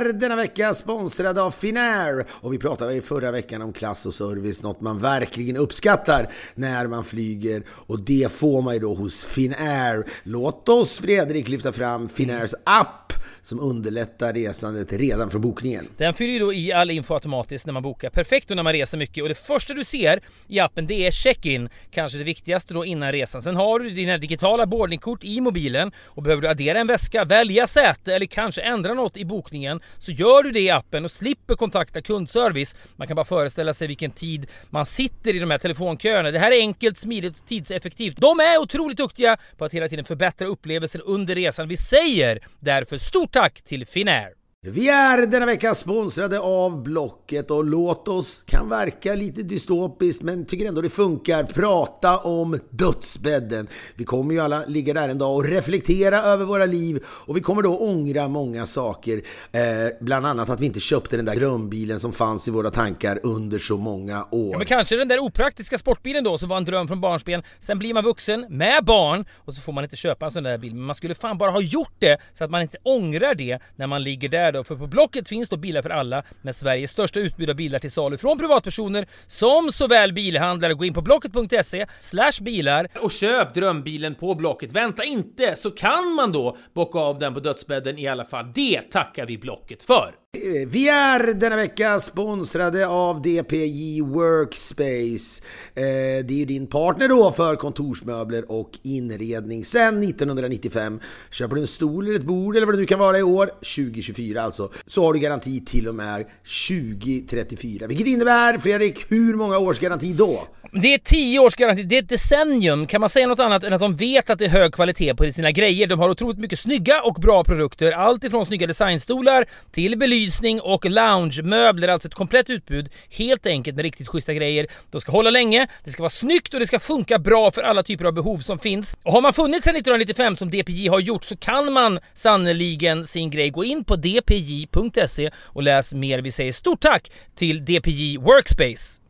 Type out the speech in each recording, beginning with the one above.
är denna vecka sponsrade av Finnair och vi pratade i förra veckan om klass och service, något man verkligen uppskattar när man flyger och det får man ju då hos Finnair. Låt oss Fredrik lyfta fram Finnairs app som underlättar resandet redan från bokningen. Den fyller ju då i all info automatiskt när man bokar. Perfekt då när man reser mycket och det första du ser i appen det är check-in. Kanske det viktigaste då innan resan. Sen har du dina digitala boardingkort i mobilen och behöver du addera en väska, välja säte eller kanske ändra något i bokningen så gör du det i appen och slipper kontakta kundservice. Man kan bara föreställa sig vilken tid man sitter i de här telefonköerna. Det här är enkelt, smidigt och tidseffektivt. De är otroligt duktiga på att hela tiden förbättra upplevelsen under resan. Vi säger därför stort tack till Finnair! Vi är denna vecka sponsrade av Blocket och låt oss, kan verka lite dystopiskt men tycker ändå det funkar, prata om dödsbädden. Vi kommer ju alla ligga där en dag och reflektera över våra liv och vi kommer då ångra många saker. Eh, bland annat att vi inte köpte den där drömbilen som fanns i våra tankar under så många år. Ja, men kanske den där opraktiska sportbilen då som var en dröm från barnsben. Sen blir man vuxen med barn och så får man inte köpa en sån där bil. Men man skulle fan bara ha gjort det så att man inte ångrar det när man ligger där då. För på Blocket finns då bilar för alla med Sveriges största utbud av bilar till salu från privatpersoner som såväl bilhandlare. Gå in på blocket.se slash bilar och köp drömbilen på Blocket. Vänta inte så kan man då bocka av den på dödsbädden i alla fall. Det tackar vi Blocket för! Eh, vi är denna vecka sponsrade av DPJ Workspace. Eh, det är ju din partner då för kontorsmöbler och inredning sedan 1995. Köper du en stol eller ett bord eller vad det nu kan vara i år, 2024 alltså, så har du garanti till och med 2034. Vilket innebär, Fredrik, hur många års garanti då? Det är 10 års garanti, det är ett decennium. Kan man säga något annat än att de vet att det är hög kvalitet på sina grejer? De har otroligt mycket snygga och bra produkter. Allt ifrån snygga designstolar till belysning och loungemöbler. Alltså ett komplett utbud. Helt enkelt med riktigt schyssta grejer. De ska hålla länge, det ska vara snyggt och det ska funka bra för alla typer av behov som finns. Och har man funnits sedan 1995 som DPJ har gjort så kan man sannoliken sin grej. Gå in på dpj.se och läs mer. Vi säger stort tack till DPJ Workspace.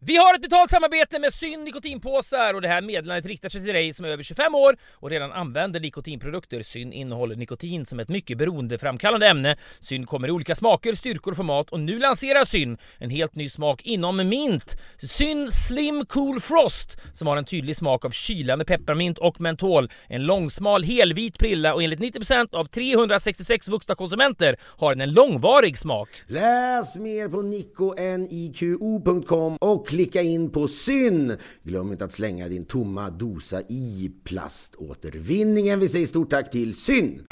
Vi har ett betalt samarbete med Syn nikotinpåsar och det här meddelandet riktar sig till dig som är över 25 år och redan använder nikotinprodukter. Syn innehåller nikotin som ett mycket beroendeframkallande ämne. Syn kommer i olika smaker, styrkor och format och nu lanserar Syn en helt ny smak inom mint. Syn Slim Cool Frost som har en tydlig smak av kylande pepparmint och mentol. En långsmal helvit prilla och enligt 90% av 366 vuxna konsumenter har den en långvarig smak. Läs mer på nikoniko.com och klicka in på syn. Glöm inte att slänga din tomma dosa i plaståtervinningen. Vi säger stort tack till syn.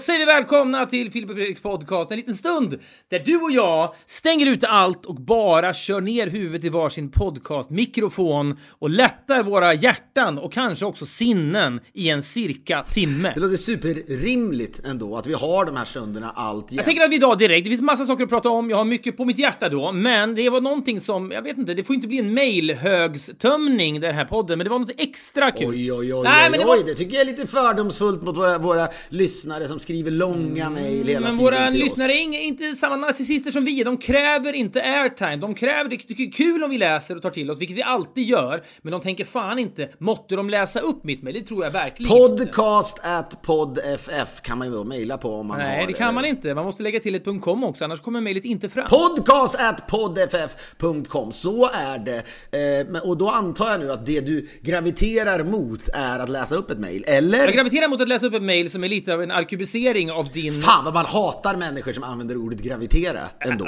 Säger vi välkomna till Filip och Fredriks podcast en liten stund där du och jag stänger ut allt och bara kör ner huvudet i varsin podcastmikrofon och lättar våra hjärtan och kanske också sinnen i en cirka timme. Det låter superrimligt ändå att vi har de här stunderna allt Jag tänker att vi idag direkt, det finns massa saker att prata om, jag har mycket på mitt hjärta då, men det var någonting som, jag vet inte, det får inte bli en mailhögstömning den här podden, men det var något extra kul. Oj, oj, oj, Nej, oj, men det oj. var- det tycker jag är lite fördomsfullt mot våra, våra lyssnare som skriver långa mejl hela Mm, Men tiden våra till lyssnare oss. är inte samma narcissister som vi är. De kräver inte airtime. De kräver, det tycker det är kul om vi läser och tar till oss, vilket vi alltid gör. Men de tänker fan inte, måtte de läsa upp mitt mejl? Det tror jag verkligen inte. Podcast at podff kan man ju då mejla på om man Nej, har... det kan man inte. Man måste lägga till ett .com också, annars kommer mejlet inte fram. Podcast at podff.com, så är det. Eh, och då antar jag nu att det du graviterar mot är att läsa upp ett mejl, eller? Jag graviterar mot att läsa upp ett mejl som är lite av en arkubisering av din... Fan vad man hatar människor som använder ordet gravitera ändå.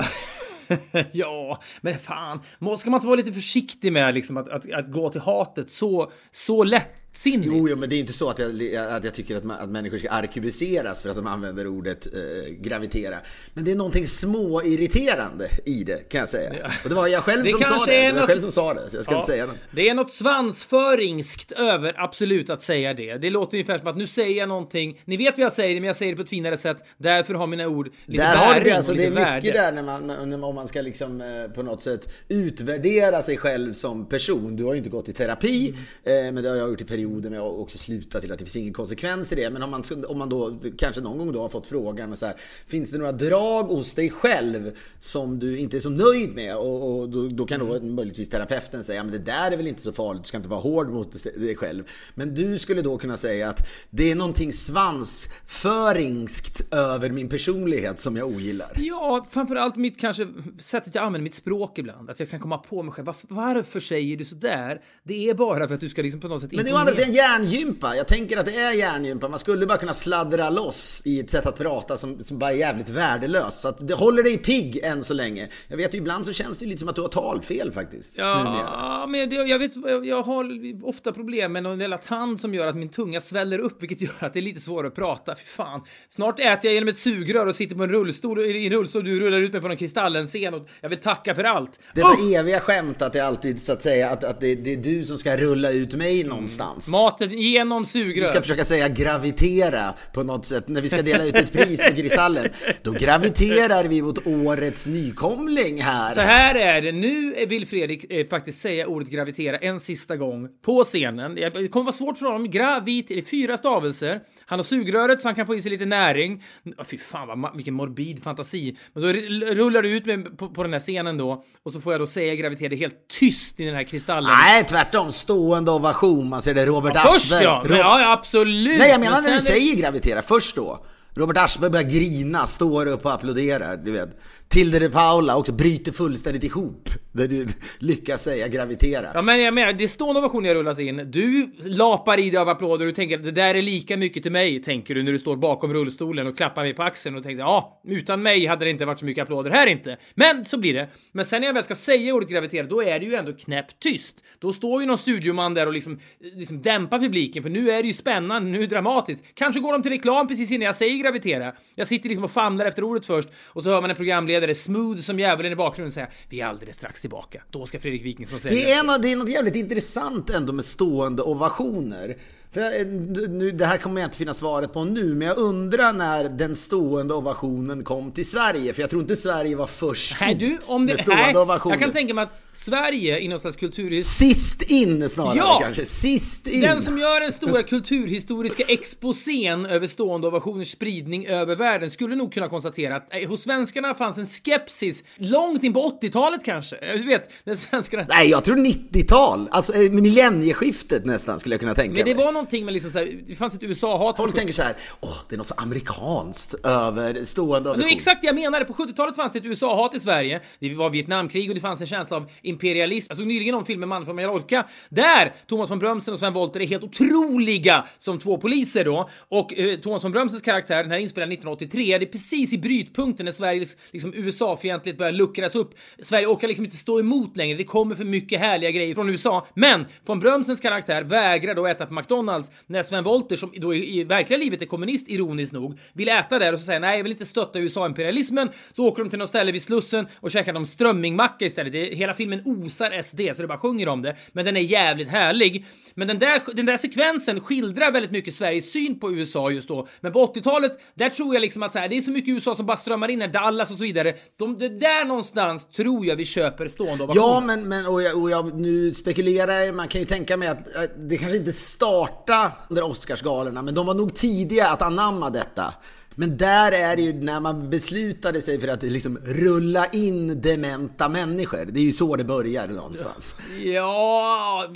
ja, men fan. Ska man inte vara lite försiktig med liksom att, att, att gå till hatet så, så lätt lättsinnigt. Jo, jo, men det är inte så att jag, att jag tycker att, man, att människor ska arkebuseras för att de använder ordet eh, gravitera. Men det är någonting småirriterande i det, kan jag säga. Och det var jag själv Det som sa det. Det var jag något- själv som sa det, så jag ska Ja, inte säga något. Det är något svansföringskt över absolut att säga det. Det låter ungefär som att nu säger jag någonting. Ni vet vad jag säger, men jag säger det på ett finare sätt. Därför har mina ord lite Där har bäring det, alltså, det är mycket värde. där när man, när, om man ska liksom eh, på något sätt utvärdera sig själv som person. Du har ju inte gått i terapi, Mm. eh, men det har jag gjort i jag har också slutat till att det finns ingen konsekvens i det. Men om man, om man då kanske någon gång då har fått frågan så här, finns det några drag hos dig själv som du inte är så nöjd med? Och, och då, då kan då Mm. möjligtvis terapeuten säga, men det där är väl inte så farligt, du ska inte vara hård mot dig själv. Men du skulle då kunna säga att det är någonting svansföringskt över min personlighet som jag ogillar. Ja, framförallt mitt kanske sättet jag använder mitt språk ibland. Att jag kan komma på mig själv. Varför, varför säger du så där? Det är bara för att du ska liksom på något sätt Men är andra sidan hjärngympa. Jag tänker att det är hjärngympa. Man skulle bara kunna sladdra loss i ett sätt att prata som, som bara är jävligt värdelöst. Så att det håller dig pigg än så länge. Jag vet ju ibland så känns det lite som att du har talfel faktiskt. numera. Ja, men det, jag vet, jag har ofta problem med någon jävla tand som gör att min tunga sväller upp, vilket gör att det är lite svårare att prata. Fy fan. Snart äter jag genom ett sugrör och sitter på en rullstol, i en rullstol, du rullar ut mig på någon kristallenscen och jag vill tacka för allt. Det var eviga skämt att det alltid så att säga att, att det, det är du som ska rulla ut mig någonstans. Maten genom Du sugrör. ska försöka säga gravitera på något sätt när vi ska dela ut ett pris på Kristallen. Då graviterar vi mot årets nykomling här. Så här är det, nu vill Fredrik eh, faktiskt säga ordet gravitera en sista gång på scenen. Det kommer vara svårt för honom. Gravit, det är fyra stavelser. Han har sugröret så han kan få i sig lite näring. Oh, fy fan vad, vilken morbid fantasi. Men då rullar du ut med, på, på den här scenen då och så får jag då säga gravitera. Det är helt tyst i den här kristallen. Nej, tvärtom. Stående ovation. Man ser det Robert Först Aschberg. ja, men, Ro- ja, ja absolut. Nej, jag menar Men när du sen- säger gravitera. Först då. Robert Aschberg börjar grina, står upp och applåderar, du vet. Tilde de Paula också bryter fullständigt ihop. Där du lyckas säga gravitera. Ja men jag menar, det är stående ovationer rullas in. Du lapar i dig av applåder och du tänker att det där är lika mycket till mig, tänker du när du står bakom rullstolen och klappar mig på axeln och tänker ja, utan mig hade det inte varit så mycket applåder här inte. Men så blir det. Men sen när jag väl ska säga ordet gravitera, då är det ju ändå knäppt tyst. Då står ju någon studioman där och liksom, liksom dämpar publiken, för nu är det ju spännande, nu är det dramatiskt. Kanske går de till reklam precis innan jag säger gravitera. Jag sitter liksom och famlar efter ordet först och så hör man en programledare smooth som djävulen i bakgrunden säga vi är alldeles strax tillbaka. Då ska Fredrik Wikingsson säga Det är, en, det är något jävligt intressant ändå med stående ovationer. För jag, nu, det här kommer jag inte finna svaret på nu, men jag undrar när den stående ovationen kom till Sverige. För jag tror inte Sverige var först Nej du, om det... med stående Nej, ovationer. jag kan tänka mig att Sverige i någon slags kulturhistoria... Sist in snarare Ja! kanske. Sist in. Den som gör den stora kulturhistoriska exposén över stående ovationers spridning över världen skulle nog kunna konstatera att eh, hos svenskarna fanns en skepsis långt in på 80-talet kanske. Eh, Du vet, när svenskarna... Nej, jag tror 90-tal. Alltså eh, millennieskiftet nästan skulle jag kunna tänka Men det mig. Någonting med liksom så här, det fanns ett USA-hat. Folk tänker så här, åh, det är något så amerikanskt över stående Det var ovation. exakt det jag menade. På 70-talet fanns det ett USA-hat i Sverige. Det var Vietnamkrig och det fanns en känsla av imperialism. Jag såg nyligen om filmen Man från Mallorca. Där Thomas von Brömsen och Sven Wollter är helt otroliga som två poliser då. Och eh, Thomas von Brömsens karaktär, den här är inspelad 1983, det är precis i brytpunkten när Sveriges liksom, USA-fientlighet börjar luckras upp. Sverige orkar liksom inte stå emot längre. Det kommer för mycket härliga grejer från USA. Men von Brömsens karaktär vägrar då äta på McDonalds när Sven Wollter, som då i, i verkliga livet är kommunist, ironiskt nog, vill äta där och så säger nej, jag vill inte stötta USA-imperialismen. Så åker de till något ställe vid Slussen och käkar de strömmingmacka istället. Det, hela filmen osar SD, så det bara sjunger om det. Men den är jävligt härlig. Men den där, den där sekvensen skildrar väldigt mycket Sveriges syn på USA just då. Men på 80-talet, där tror jag liksom att så här, det är så mycket USA som bara strömmar in här, Dallas och så vidare. De, det där någonstans tror jag vi köper stående ovationer. Ja, men, men och jag, och jag, nu spekulerar jag, man kan ju tänka mig att att det kanske inte startar starta under Oscarsgalorna, men de var nog tidiga att anamma detta. Men där är det ju när man beslutade sig för att liksom rulla in dementa människor. Det är ju så det börjar någonstans. Ja,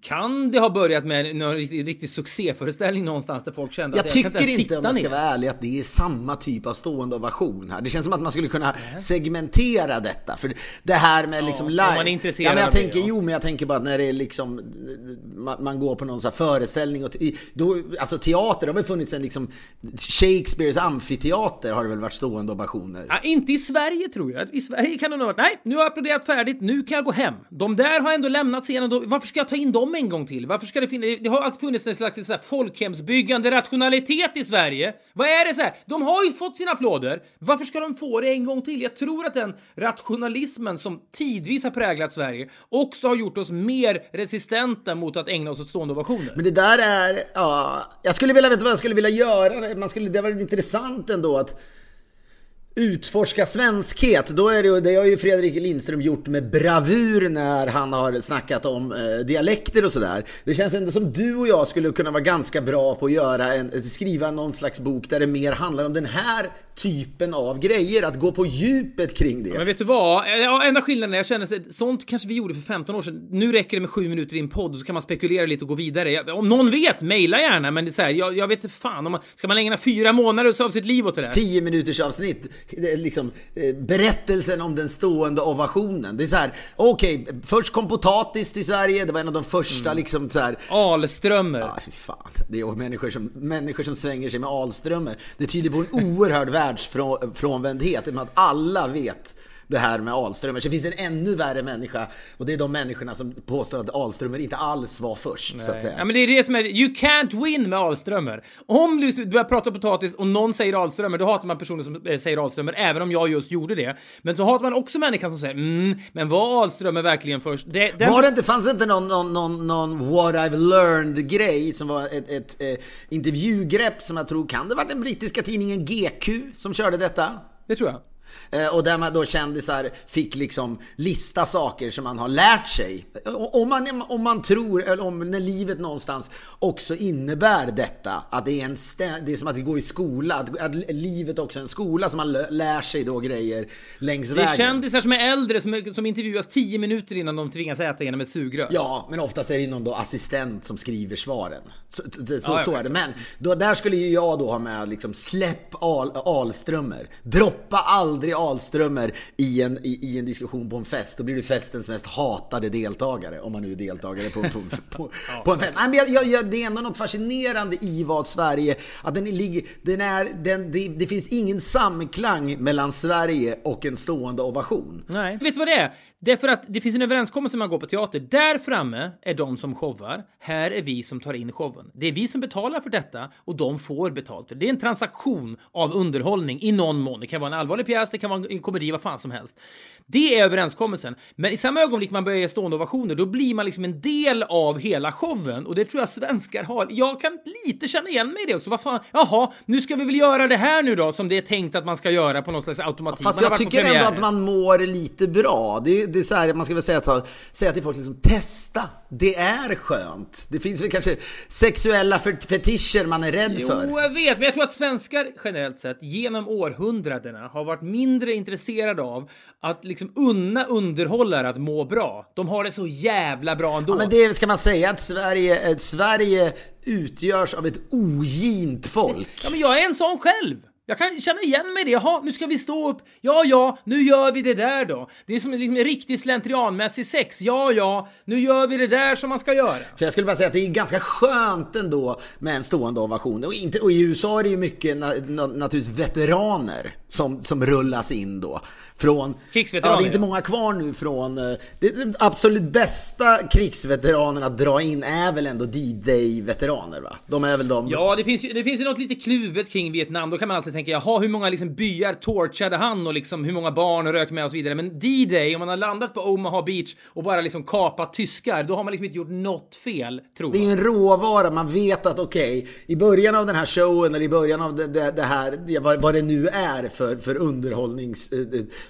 kan det ha börjat med någon riktig, riktig succéföreställning någonstans där folk kände Jag att jag kan tycker ens inte, om sitta jag ska ner? vara ärlig, att det är samma typ av stående ovation här. Det känns som att man skulle kunna segmentera detta. För det här med liksom om live... man är intresserad ja, men jag av det, tänker, ja. Jo, men jag tänker bara att när det är liksom... Man, man går på någon sån här föreställning och... Då, alltså teater, det har väl funnits en liksom... Shakespeares amfiteater har det väl varit stående ovationer? Ja, inte i Sverige tror jag. I Sverige kan det nog ha varit, nej, nu har jag applåderat färdigt, nu kan jag gå hem. De där har ändå lämnat scenen, då, varför ska jag ta in dem en gång till? Varför ska det finnas, det har alltid funnits en slags så här, folkhemsbyggande rationalitet i Sverige. Vad är det så här? De har ju fått sina applåder, varför ska de få det en gång till? Jag tror att den rationalismen som tidvis har präglat Sverige också har gjort oss mer resistenta mot att ägna oss åt stående ovationer. Men det där är, ja, jag skulle vilja veta vad jag skulle vilja göra. Man skulle, det var intressant ändå att utforska svenskhet. Då är det, det har ju Fredrik Lindström gjort med bravur när han har snackat om eh, dialekter och sådär. Det känns ändå som du och jag skulle kunna vara ganska bra på att göra en, skriva någon slags bok där det mer handlar om den här typen av grejer. Att gå på djupet kring det. Men vet du vad? Ja, enda skillnaden är jag känner att sånt kanske vi gjorde för 15 år sedan. Nu räcker det med sju minuter i en podd så kan man spekulera lite och gå vidare. Om någon vet, mejla gärna. Men det är så här, jag, jag vet inte fan. Om man, ska man ägna fyra månader av sitt liv åt det där? 10 minuters avsnitt, det är liksom eh, berättelsen om den stående ovationen. Det är så här, okej, först kom potatis till Sverige, det var en av de första liksom så här. Alströmer. Ah, fy fan. Det är människor som, människor som svänger sig med Alströmer. Det tyder på en oerhörd världsfrånvändhet. i och med att alla vet det här med Alströmer. Så finns det en ännu värre människa och det är de människorna som påstår att Alströmer inte alls var först. Så att säga. Ja men det är det som är, you can't win med Alströmer. Om du börjar prata potatis och någon säger Alströmer, då hatar man personer som eh, säger Alströmer, även om jag just gjorde det. Men så hatar man också människan som säger mm, men var Alströmer verkligen först? Det, den... Var det inte, fanns det inte någon, någon, någon, någon what I've learned grej som var ett, ett eh, intervjugrepp som jag tror kan det varit den brittiska tidningen GQ som körde detta? det tror jag. Eh, Och där man då kändisar fick liksom lista saker som man har lärt sig. Om man, om man tror, eller om när livet någonstans också innebär detta. Att det är, en stä- det är som att gå i skola. Att, att livet också är en skola som man lär sig då grejer längs Det är vägen. kändisar som är äldre som, som intervjuas 10 minuter innan de tvingas äta genom ett sugrör. Ja, men oftast är det någon då assistent som skriver svaren. Så, så, så, så är det. Men då, där skulle ju jag då ha med liksom släpp Al, Alströmer. Droppa aldrig Alströmer i en, i, i en diskussion på en fest. Då blir du festens mest hatade deltagare. Om man nu är deltagare på, på, på, på en fest. Nej, men jag, jag, jag, det är ändå något fascinerande i vad Sverige, att den ligger, den är, den, det, det finns ingen samklang mellan Sverige och en stående ovation. Nej. Vet du vad det är? Det är för att det finns en överenskommelse när man går på teater. Där framme är de som showar. Här är vi som tar in showen. Det är vi som betalar för detta och de får betalt. Det är en transaktion av underhållning i någon mån. Det kan vara en allvarlig pjäs, det kan vara en komedi, vad fan som helst. Det är överenskommelsen. Men i samma ögonblick man börjar ge stående ovationer, då blir man liksom en del av hela showen och det tror jag svenskar har. Jag kan lite känna igen mig i det också. Vad fan, jaha, nu ska vi väl göra det här nu då som det är tänkt att man ska göra på någon slags automatik. Fast jag tycker ändå att man mår lite bra. Det, är- det är så här, man ska väl säga, så, säga till folk liksom, testa. Det är skönt. Det finns väl kanske sexuella fet- fetischer man är rädd för. Jo, jag vet, men jag tror att svenskar generellt sett genom århundradena har varit mindre intresserade av att liksom unna underhållare att må bra. De har det så jävla bra ändå. Ja, men det ska man säga att Sverige, eh, Sverige utgörs av ett ogint folk. Ja, men jag är en sån själv. Jag kan känna igen mig i det. Jaha, nu ska vi stå upp. Ja, ja, nu gör vi det där då. Det är som en liksom en riktig slentrianmässig sex. Ja, ja, nu gör vi det där som man ska göra. För jag skulle bara säga att det är ganska skönt ändå med en stående ovation. Och, inte, och i USA är det ju mycket na, na, naturligtvis veteraner som, som rullas in då. Från, Krigsveteraner, Ja, det är inte många kvar nu från... eh, Det, absolut bästa krigsveteranerna att dra in är väl ändå D-Day-veteraner va? De är väl de... Ja, det finns, det finns ju något lite kluvet kring Vietnam. Då kan man alltid tänka, jaha, hur många liksom byar torchade han och liksom hur många barn rök med och så vidare. Men D-Day, om man har landat på Omaha Beach och bara liksom kapat tyskar, då har man liksom inte gjort något fel, tror Det är jag. en råvara, man vet att okej, i början av den här showen eller i början av det, det, det här, vad, vad det nu är för, för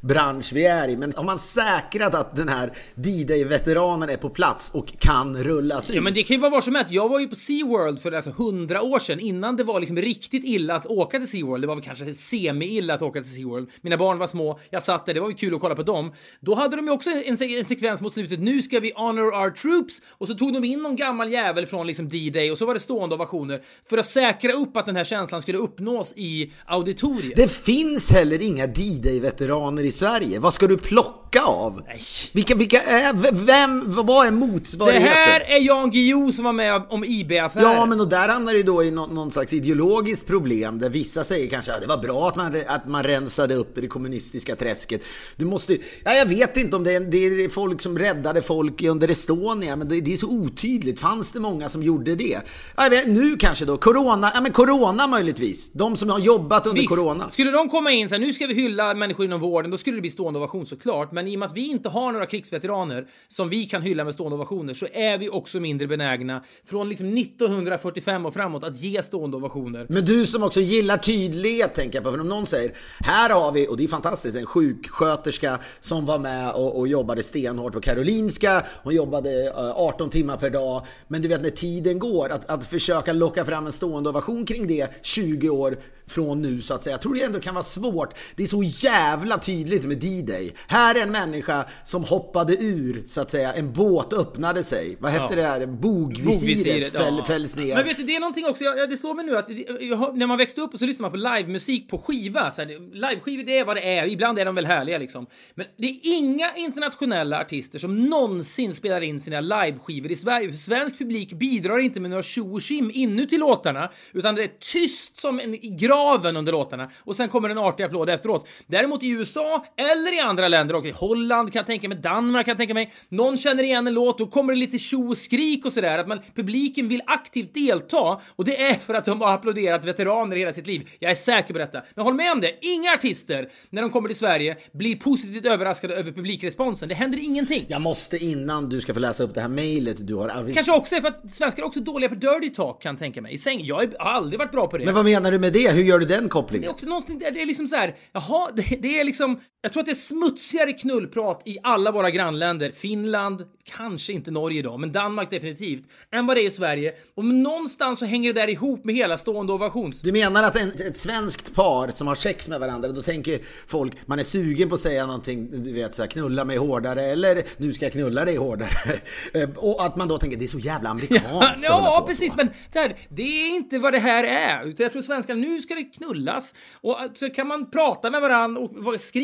underhållningsbransch vi är i. Men har man säkrat att den här D-Day-veteranen är på plats och kan rullas ut. Ja men det kan ju vara var som helst. Jag var ju på SeaWorld för alltså 100 år sedan innan det var liksom riktigt illa att åka till SeaWorld. Det var väl kanske semi-illa att åka till SeaWorld. Mina barn var små, jag satt där, det var ju kul att kolla på dem. Då hade de ju också en, se- en sekvens mot slutet. Nu ska vi honor our troops. Och så tog de in någon gammal jävel från liksom D-Day och så var det stående ovationer för att säkra upp att den här känslan skulle uppnås i auditoriet. Det finns finns heller inga D-Day-veteraner i Sverige. Vad ska du plocka av? Nej. Vilka, vilka är, vem, vad är Det motsvarigheten? här är Jan Guillou som var med om IB-affären. Ja, men och där hamnar det då i någon, någon slags ideologiskt problem där vissa säger kanske att det var bra att man, att man rensade upp i det kommunistiska träsket. Du måste, ja, jag vet inte om det är, det är folk som räddade folk under Estonia, men det, det är så otydligt. Fanns det många som gjorde det? Ja, vet, nu kanske då, corona, ja men corona möjligtvis. De som har jobbat under Visst, corona. skulle de komma in så här, nu ska vi hylla människor inom vården, då skulle det bli stående ovation såklart. Men i och med att vi inte har några krigsveteraner som vi kan hylla med stående ovationer så är vi också mindre benägna från liksom 1945 och framåt att ge stående ovationer. Men du som också gillar tydlighet tänker jag på. För om någon säger här har vi, och det är fantastiskt, en sjuksköterska som var med och, och jobbade stenhårt på Karolinska. Hon jobbade eh, 18 timmar per dag. Men du vet när tiden går, att, att försöka locka fram en stående ovation kring det 20 år från nu så att säga. Jag tror det ändå kan vara svårt. Det är så jävla tydligt med D-Day. Här är en människa som hoppade ur så att säga. En båt öppnade sig. Vad hette Ja. det här? Bogvisiret fäll, fälls ner. Men vet du, det är någonting också, jag, det slår mig nu att jag när man växte upp och så lyssnar man på livemusik på skiva. Så här, liveskivor, det är vad det är. Ibland är de väl härliga liksom. Men det är inga internationella artister som någonsin spelar in sina liveskivor i Sverige. För svensk publik bidrar inte med några tjo och tjim inuti låtarna, utan det är tyst som en i graven under låtarna. Och sen kommer en artig applåd efteråt. Däremot i USA, eller i andra länder, och i Holland kan jag tänka mig, Danmark kan jag tänka mig, någon känner igen en låt, då kommer det lite tjo och skrik och sådär, att man, publiken vill aktivt delta, och det är för att de har applåderat veteraner hela sitt liv. Jag är säker på detta. Men håll med om det, inga artister, när de kommer till Sverige, blir positivt överraskade över publikresponsen. Det händer ingenting. Jag måste innan du ska få läsa upp det här mejlet du har aviserat. Kanske också är för att svenskar är också dåliga på dirty talk kan jag tänka mig. I säng. Jag har aldrig varit bra på det. Men vad menar du med det? Hur gör du den Det är kopplingen? också någonting det är liksom så här, jaha, det, det är liksom, jag tror att det är smutsigare knullprat i alla våra grannländer, Finland, kanske inte Norge då, men Danmark definitivt, än vad det är i Sverige. Och någonstans så hänger det där ihop med hela stående ovations... Du menar att en, ett svenskt par som har sex med varandra, då tänker folk, man är sugen på att säga någonting, du vet så här, knulla mig hårdare eller nu ska jag knulla dig hårdare. Eh, Och att man då tänker, det är så jävla amerikanskt. Ja, på precis, så. men det, här, det är inte vad det här är. Utan jag tror svenskar, nu ska det knullas. Och så kan man prata med varandra och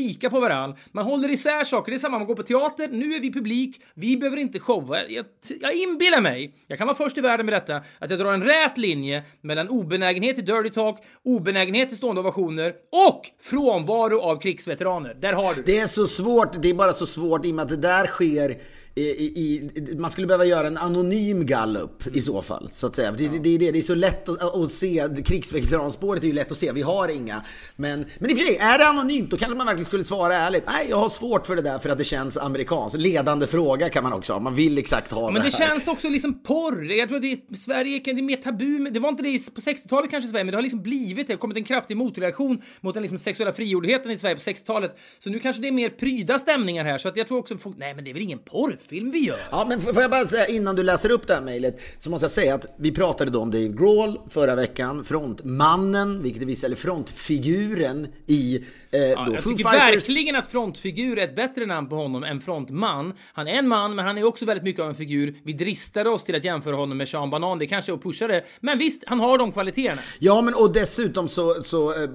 lika på varandra. Man håller isär saker. Det är samma, man går på teater, nu är vi publik, vi behöver inte showa. Jag, jag inbillar mig, jag kan vara först i världen med detta, att jag drar en rät linje mellan obenägenhet till dirty talk, obenägenhet till stående ovationer och frånvaro av krigsveteraner. Där har du det. Det är så svårt, det är bara så svårt i och med att det där sker i, i, man skulle behöva göra en anonym gallup i så fall, så att säga. Det, det, det, är det, det är så lätt att, att se, krigsveteranspåret är ju lätt att se, vi har inga. Men, men i och för sig, är det anonymt då kanske man verkligen skulle svara ärligt. Nej, jag har svårt för det där för att det känns amerikanskt. Ledande fråga kan man också ha, man vill exakt ha Men det det här. känns också liksom porr. Jag tror att det är, Sverige det är mer tabu. Det var inte det på 60-talet kanske i Sverige, men det har liksom blivit det. Det har kommit en kraftig motreaktion mot den liksom sexuella frigjordheten i Sverige på 60-talet. Så nu kanske det är mer pryda stämningar här. Så att jag tror också folk, nej men det är väl ingen porrfilm vi gör? Ja, men får jag bara säga innan du läser upp det här mejlet så måste jag säga att vi pratade då om Dave Grohl förra veckan, frontmannen, vilket det visar, eller frontfiguren i eh, Ja, jag tycker Fighters. verkligen att frontfigur är ett bättre namn på honom än frontman. Han är en man, men han är också väldigt mycket av en figur. Vi dristade oss till att jämföra honom med Sean Banan. Det kanske är att pusha det. Men visst, han har de kvaliteterna. Ja, men och dessutom så, så eh,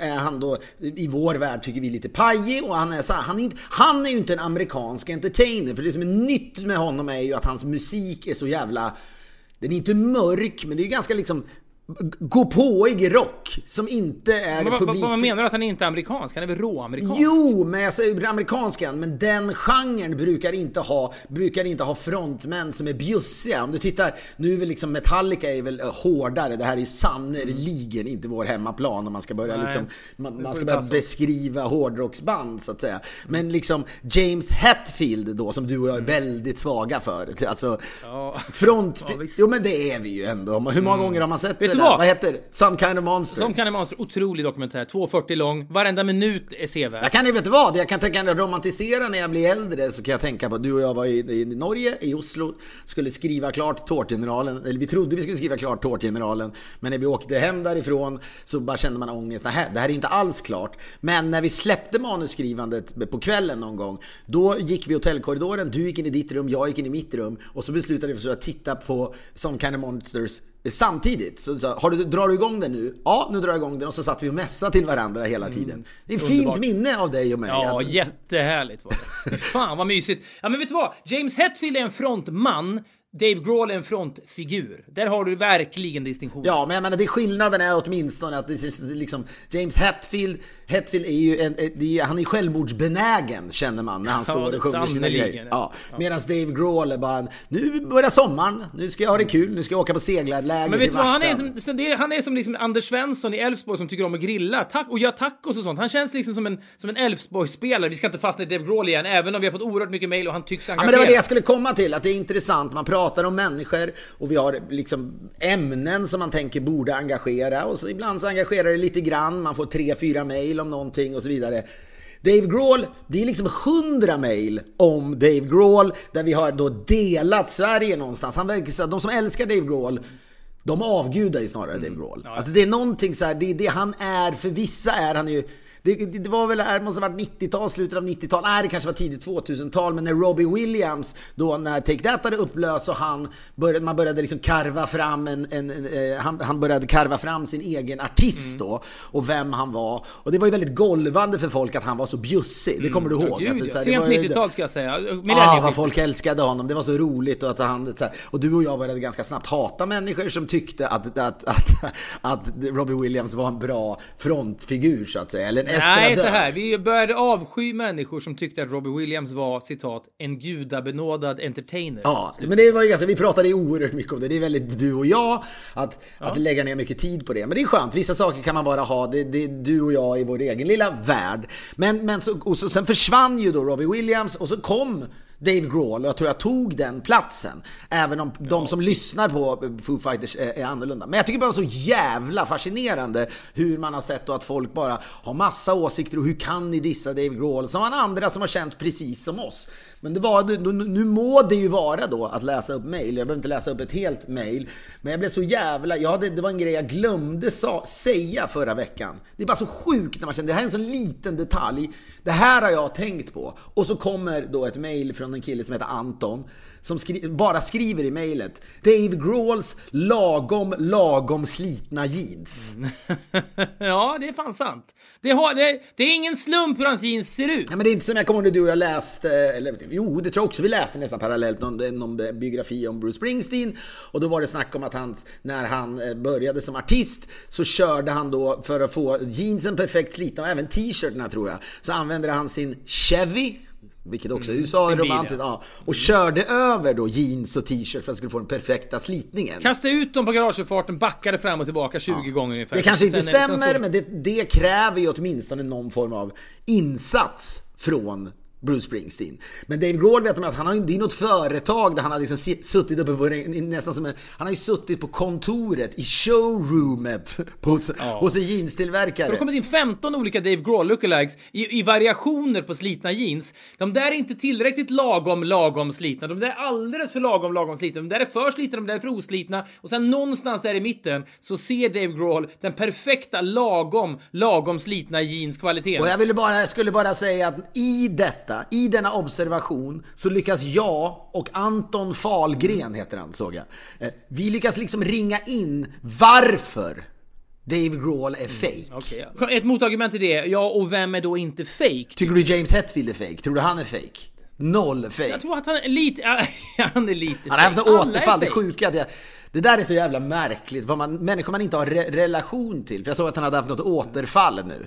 är han då i vår värld tycker vi lite pajig och han är så här, han är, inte, han är ju inte en amerikansk entertainer för det som är nytt med honom är ju att hans musik är så jävla den är inte mörk, men det är ju ganska liksom gå påig rock som inte är Men vad, vad, publik... vad menar du att han är inte amerikansk? Han är väl råamerikansk? Jo, men jag säger amerikanskan, men den genren brukar inte ha, brukar inte ha frontmän som är bjussiga. Om du tittar, nu är väl liksom Metallica är väl eh, hårdare, det här är sannerligen inte vår hemmaplan om man ska börja Nej, liksom, man, man ska börja passa beskriva hårdrocksband så att säga. Men liksom James Hetfield då, som du och jag är väldigt svaga för. Alltså, Mm. Ja. front... Ja, jo men det är vi ju ändå. Hur många gånger har man sett det du där? vad? Heter det? Some kind of monsters. Som kan en monster, otrolig dokumentär, 2.40 lång, varenda minut är sevärd. Jag kan, vet du vad? Jag kan tänka när jag romantiserar när jag blir äldre så kan jag tänka på att du och jag var i, i Norge, i Oslo, skulle skriva klart Tårtgeneralen, eller vi trodde vi skulle skriva klart Tårtgeneralen, men när vi åkte hem därifrån så bara kände man ångest. Nähä, det här är inte alls klart. Men när vi släppte manusskrivandet på kvällen någon gång, då gick vi i hotellkorridoren, du gick in i ditt rum, jag gick in i mitt rum och så beslutade vi för att titta på Some kind of monsters Samtidigt, så, så har du, drar du igång den nu? Ja, nu drar jag igång den och så satt vi och mässade till varandra hela tiden. Det är ett fint minne av dig och mig. Ja, Att- jättehärligt var det. Fan vad mysigt. Ja men vet du vad? James Hetfield är en frontman, Dave Grohl är en frontfigur. Där har du verkligen distinktion. Ja, men jag menar, det skillnaden är åtminstone att det är liksom James Hetfield, Hetfield är ju en, eh, är, han är självmordsbenägen känner man när han Ja, står och sjunger sina grejer. Ja, Medan Dave Grohl är bara, nu börjar sommaren, nu ska jag ha det kul, nu ska jag åka på seglarläger Men vet du vad, han är, som, det, han är som liksom Anders Svensson i Elfsborg som tycker om att grilla tack, och göra tacos och sånt. Han känns liksom som en, som en Elfsborg-spelare. Vi ska inte fastna i Dave Grohl igen, även om vi har fått oerhört mycket mail och han tycks Ja, engagerad. men det var det jag skulle komma till, att det är intressant. Man pratar om människor och vi har liksom ämnen som man tänker borde engagera och så ibland så engagerar det lite grann. Man får tre, fyra mejl om någonting och så vidare. Dave Grohl, det är liksom hundra mejl om Dave Grohl där vi har då delat Sverige någonstans. Han verkar, så- de som älskar Dave Grohl de avgudar ju snarare Dave Grohl. Alltså det är någonting så här, det är det han är, för vissa är han ju det, det var väl, det måste ha varit 90-tal, slutet av 90-tal, nej det kanske var tidigt 2000-tal, men när Robbie Williams, då när Take That hade upplöst och han började, man började liksom karva fram en, en, en eh, han, han började karva fram sin egen artist då, och vem han var. Och det var ju väldigt golvande för folk att han var så bjussig, det kommer du ihåg? Gud, Att ja. så här, det Sent var ju- 90-tal ska jag säga. Ah, Millennieskiftet. vad folk älskade honom. Det var så roligt. Och, att han, så här, och du och jag började ganska snabbt hata människor som tyckte att, att, att, att Robbie Williams var en bra frontfigur så att säga. Eller Nej, estradör. så här. Vi började avsky människor som tyckte att Robbie Williams var, citat, en gudabenådad entertainer. Ja, men det var ju ganska, vi pratade ju oerhört mycket om det. Det är väldigt du och jag att, att lägga ner mycket tid på det. Men det är skönt, vissa saker kan man bara ha, det, det är du och jag i vår egen lilla värld. Men, men så, och så, sen försvann ju då Robbie Williams och så kom Dave Grohl och jag tror jag tog den platsen. Även om de som lyssnar på Foo Fighters är, är annorlunda. Men jag tycker bara så jävla fascinerande hur man har sett då att folk bara har massa åsikter och hur kan ni dissa Dave Grohl? Som han andra som har känt precis som oss. Men det var, nu, nu må det ju vara då att läsa upp mail. Jag behöver inte läsa upp ett helt mail. Men jag blev så jävla... Ja, det, det var en grej jag glömde sa, säga förra veckan. Det är bara så sjukt när man känner det här är en sån liten detalj. Det här har jag tänkt på. Och så kommer då ett mail från en kille som heter Anton. Som skri bara skriver i mejlet. Dave Grohls lagom, lagom slitna jeans. ja, det är fan sant. Det, har, det, det är ingen slump hur hans jeans ser ut. Ja, men det är inte som jag kommer ihåg när du och jag läste, eller jo det tror jag också vi läste nästan parallellt, någon, någon biografi om Bruce Springsteen. Och då var det snack om att han, när han eh, började som artist så körde han då för att få jeansen perfekt slitna och även t-shirtarna tror jag. Så använde han sin Chevy vilket också i USA är romantiskt. Ja. Och körde över då jeans och t-shirt för att han skulle få den perfekta slitningen. Kastade ut dem på garageuppfarten, backade fram och tillbaka 20 gånger ungefär. Det kanske inte Sen sen stämmer, så- men det, det kräver ju åtminstone någon form av insats från Bruce Springsteen. Men Dave Grohl vet man att han har det är något företag där han har liksom suttit uppe på nästan som en, han har ju suttit på kontoret i showroomet på, hos, hos en Det har jeanstillverkare. kommit in 15 olika Dave Grohl lookalikes i, i variationer på slitna jeans. De där är inte tillräckligt lagom, lagom slitna. De där är alldeles för lagom, lagom slitna. De där är för slitna, de där är för oslitna. Och sen någonstans där i mitten så ser Dave Grohl den perfekta, lagom, lagom slitna jeanskvaliteten. Och jag ville bara, jag skulle bara säga att i detta, i denna observation, så lyckas jag och Anton Fahlgren heter han, såg jag. Eh, Vi lyckas liksom ringa in varför Dave Grohl är fake. Okej, ja. Ett motargument till det, ja och vem är då inte fake? Tycker du James Hetfield är fake? Tror du han är fake? Noll fake. Jag tror att han är lite, han är lite Han har haft återfall, det sjuka. Det, det där är så jävla märkligt. Vad man, människor man inte har re, relation till. För jag såg att han hade haft något återfall nu.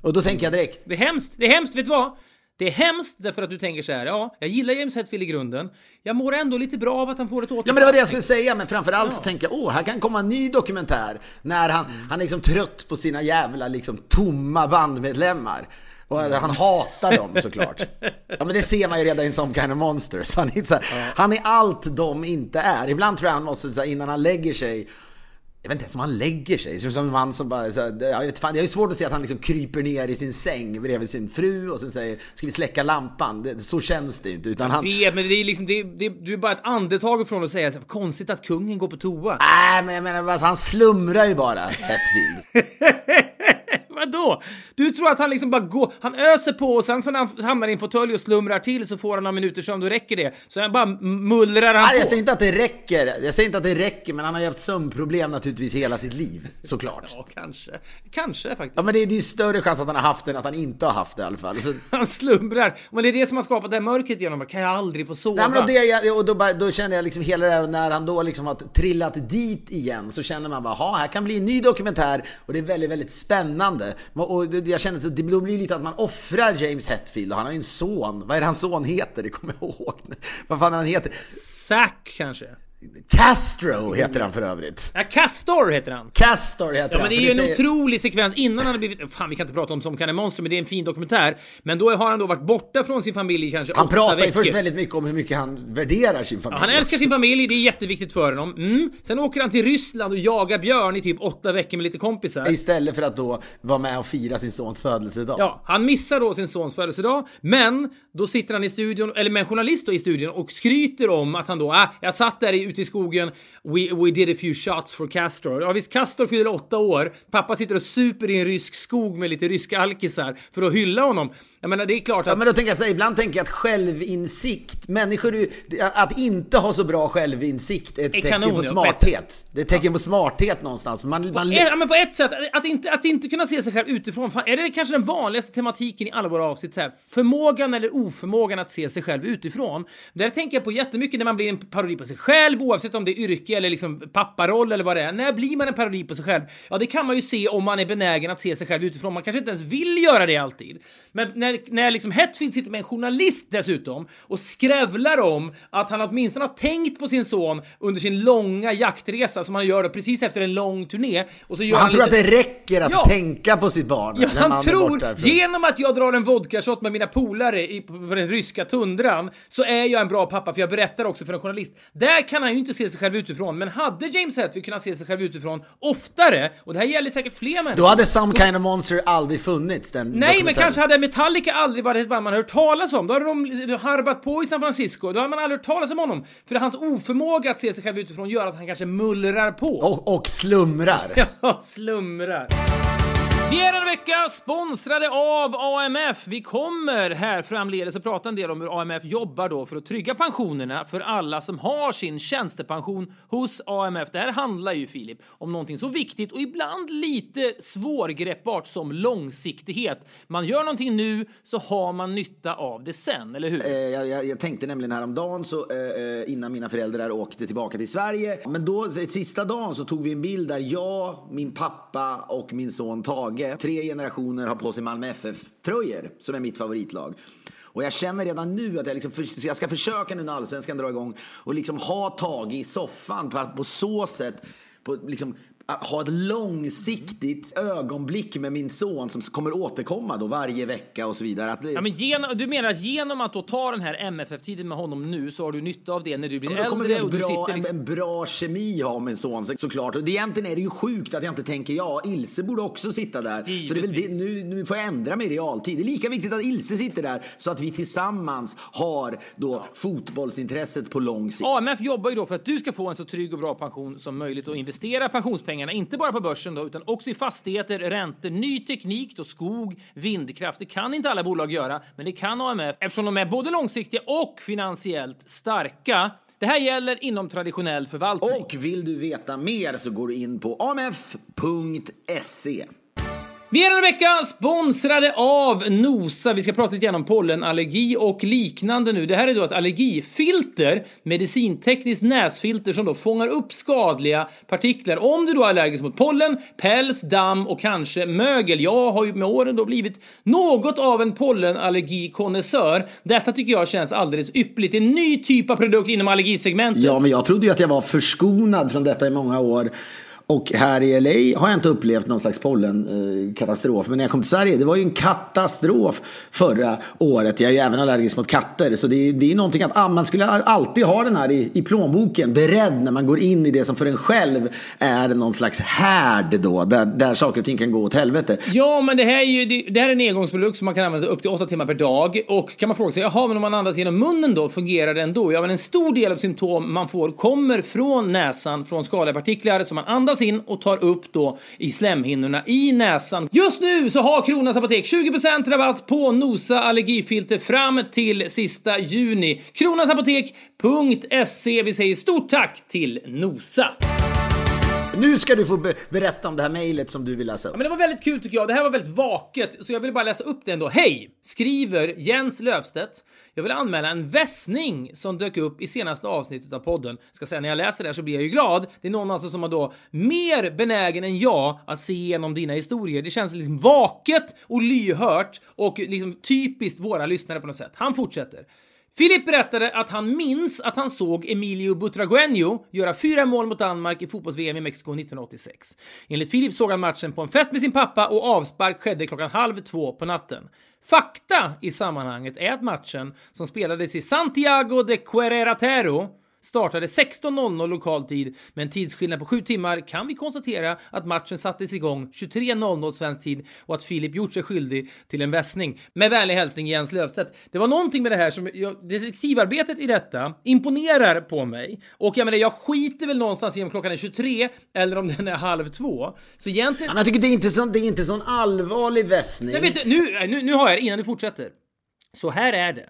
Och då tänker jag direkt, Det är hemskt, det är hemskt, vet du vad? Det är hemskt därför att du tänker så här, ja, jag gillar James Hetfield i grunden. Jag mår ändå lite bra av att han får ett återfall. Ja men det var det jag skulle säga, men framförallt så tänker jag, åh, här kan komma en ny dokumentär. När han, han är liksom trött på sina jävla liksom tomma bandmedlemmar. Och han hatar dem såklart. Ja men det ser man ju redan i Some Kind of Monsters. Han är, här, han är allt de inte är. Ibland tror jag han måste, så här, innan han lägger sig, jag vet inte ens om han lägger sig. Som en man som bara... Så jag, fan, jag ju svårt att se att han liksom kryper ner i sin säng bredvid sin fru och sen säger Ska vi släcka lampan? Det, så känns det inte. Utan han... vet, men det är liksom, det, det, du är bara ett andetag ifrån att säga så konstigt att kungen går på toa. Nej, men jag menar, alltså, han slumrar ju bara, Hetfield. vadå? Du tror att han liksom bara går, han öser på och sen så när han hamnar i en fåtölj och slumrar till så får han några minuter sömn, då räcker det. Så han bara mullrar han Nej, på. jag säger inte att det räcker. Jag säger inte att det räcker, men han har ju haft sömnproblem naturligtvis hela sitt liv. Såklart. Ja, kanske. Kanske faktiskt. Ja, men det är ju större chans att han har haft det än att han inte har haft det i alla fall. Så, Han slumrar. Men det är det som har skapat det här mörkret genom Kan jag aldrig få sova? Nej, men och det, och då, bara, då kände jag liksom hela det här, och när han då liksom har trillat dit igen så känner man bara, ha här kan bli en ny dokumentär och det är väldigt, väldigt spännande. Och det, jag känner att det blir lite att man offrar James Hetfield och han har ju en son. Vad är det hans son heter? Det kommer jag ihåg. Vad fan är han heter? Zack kanske? Castro heter han för övrigt. Ja, Castor heter han. Castor heter Ja han. men det är ju en säger- otrolig sekvens innan han har blivit... Fan vi kan inte prata om Som kan en monster men det är en fin dokumentär. Men då har han då varit borta från sin familj i kanske Han pratar ju veckor. först väldigt mycket om hur mycket han värderar sin familj. Han älskar sin familj, det är jätteviktigt för honom. Mm. Sen åker han till Ryssland och jagar björn i typ åtta veckor med lite kompisar. Istället för att då vara med och fira sin sons födelsedag. Ja, han missar då sin sons födelsedag, men då sitter han i studion, eller med en journalist då i studion och skryter om att han då, ah, jag satt där ute i skogen, we, we did a few shots for Castor. Ja visst, Castor fyller åtta år, pappa sitter och super i en rysk skog med lite ryska alkisar för att hylla honom. Jag menar, det är klart Ja, att... men då tänker jag så här, ibland tänker jag att självinsikt, människor, att inte ha så bra självinsikt är ett Är tecken kanon, på ja, på ett smarthet. Det är ett tecken på smarthet någonstans. Man, man, Ja, men på ett sätt, att inte, att inte kunna se sig själv utifrån, fan, är det kanske den vanligaste tematiken i alla våra avsnitt här? Förmågan eller oförmågan att se sig själv utifrån. Där tänker jag på jättemycket när man blir en parodi på sig själv, oavsett om det är yrke eller liksom papparoll eller vad det är. När blir man en parodi på sig själv? Ja, det kan man ju se om man är benägen att se sig själv utifrån. Man kanske inte ens vill göra det alltid. Men när, när liksom Hetfield sitter med en journalist dessutom och skrävlar om att han åtminstone har tänkt på sin son under sin långa jaktresa som han gör då precis efter en lång turné. Och så gör han han tror lite... att det räcker att Ja. tänka på sitt barn. Ja, han tror, genom att jag drar en vodkashot med mina polare i, på den ryska tundran, så är jag en bra pappa, för jag berättar också för en journalist. Där kan han ju inte se sig själv utifrån, men hade James Hetfield kunnat se sig själv utifrån oftare, och det här gäller säkert fler människor. Då hade Some Kind of Monster aldrig funnits. Den Nej, men kanske hade Metallica aldrig varit ett band man hört talas om. Då hade de harvat på i San Francisco. Då hade man aldrig hört talas om honom. För hans oförmåga att se sig själv utifrån gör att han kanske mullrar på. Och, och slumrar. Ja, slumrar. Vi är en vecka sponsrade av AMF. Vi kommer här framledes att prata en del om hur AMF jobbar då för att trygga pensionerna för alla som har sin tjänstepension hos AMF. Det här handlar ju, Filip, om någonting så viktigt och ibland lite svårgreppbart som långsiktighet. Man gör någonting nu så har man nytta av det sen, eller hur? Eh, jag, jag, jag tänkte nämligen häromdagen, så, eh, eh, innan mina föräldrar åkte tillbaka till Sverige. Men då, sista dagen, så tog vi en bild där jag, min pappa och min son Tage, tre generationer, har på sig Malmö FF-tröjor, som är mitt favoritlag. Och jag känner redan nu att jag, liksom, för, jag ska försöka nu när allsvenskan drar igång och liksom ha Tage i soffan på, på så sätt, på, liksom, ha ett långsiktigt ögonblick med min son som kommer återkomma då varje vecka och så vidare. Att, Ja, men genom, du menar att genom att då ta den här MFF-tiden med honom nu så har du nytta av det när du blir vi äldre ha och du bra, sitter liksom... en, en bra kemi ha med en son så- såklart. Och det, egentligen är det ju sjukt att jag inte tänker ja, Ilse borde också sitta där. Så det är väl det, Givetvis. nu, nu får jag ändra mig i realtid. Det är lika viktigt att Ilse sitter där så att vi tillsammans har då fotbollsintresset på lång sikt. AMF jobbar ju då för att du ska få en så trygg och bra pension som möjligt och investera pengarna, inte bara på börsen då, utan också i fastigheter, räntor, ny teknik, då skog, vindkraft. Det kan inte alla bolag göra, men det kan AMF eftersom de är både långsiktiga och finansiellt starka. Det här gäller inom traditionell förvaltning. Och vill du veta mer så går du in på amf.se. Vi är en vecka sponsrade av Nosa. Vi ska prata lite grann om pollenallergi och liknande nu. Det här är då ett allergifilter, medicintekniskt näsfilter som då fångar upp skadliga partiklar. Om du då är allergisk mot pollen, päls, damm och kanske mögel. Jag har ju med åren då blivit något av en pollenallergikonnässör. Detta tycker jag känns alldeles ypperligt. En ny typ av produkt inom allergisegmentet. Ja, men jag trodde ju att jag var förskonad från detta i många år. Och här i LA har jag inte upplevt någon slags pollenkatastrof. Men när jag kom till Sverige, det var ju en katastrof förra året. Jag är ju även allergisk mot katter. Så det är, det är någonting att ah, man skulle alltid ha den här i, i plånboken. Beredd när man går in i det som för en själv är någon slags härd då. Där, där saker och ting kan gå åt helvete. Ja, men det här är ju det, det här är en engångsprodukt som man kan använda upp till åtta timmar per dag. Och kan man fråga sig, jaha, men om man andas genom munnen då, fungerar det ändå? Ja, men en stor del av symptom man får kommer från näsan, från skadliga partiklar som man andas andas in och tar upp då i slemhinnorna i näsan. Just nu så har Kronans Apotek 20% rabatt på Nosa allergifilter fram till sista juni. Kronansapotek.se. Vi säger stort tack till Nosa. Nu ska du få be berätta om det här mejlet som du vill läsa upp. Ja, men det var väldigt kul tycker jag. Det här var väldigt vaket, så jag vill bara läsa upp det ändå. Hej! Skriver Jens Löfstedt. Jag vill anmäla en vässning som dök upp i senaste avsnittet av podden. Ska säga, när jag läser det här så blir jag ju glad. Det är någon alltså som har då mer benägen än jag att se igenom dina historier. Det känns liksom vaket och lyhört och liksom typiskt våra lyssnare på något sätt. Han fortsätter. Filip berättade att han minns att han såg Emilio Butragueño göra fyra mål mot Danmark i fotbolls-VM i Mexiko 1986. Enligt Filip såg han matchen på en fest med sin pappa och avspark skedde klockan halv två på natten. Fakta i sammanhanget är att matchen, som spelades i Santiago de Querétaro startade 16.00 lokal tid med en tidsskillnad på 7 timmar kan vi konstatera att matchen sattes igång 23.00 svensk tid och att Filip gjort sig skyldig till en vässning. Med vänlig hälsning Jens Löfstedt. Det var någonting med det här som, jag, detektivarbetet i detta imponerar på mig. Och jag menar, jag skiter väl någonstans i om klockan är 23 eller om den är halv två. Så egentligen... Jag tycker det är inte sån, det är inte sån allvarlig vässning. Nej, vet du, nu, nu, nu har jag det innan du fortsätter. Så här är det.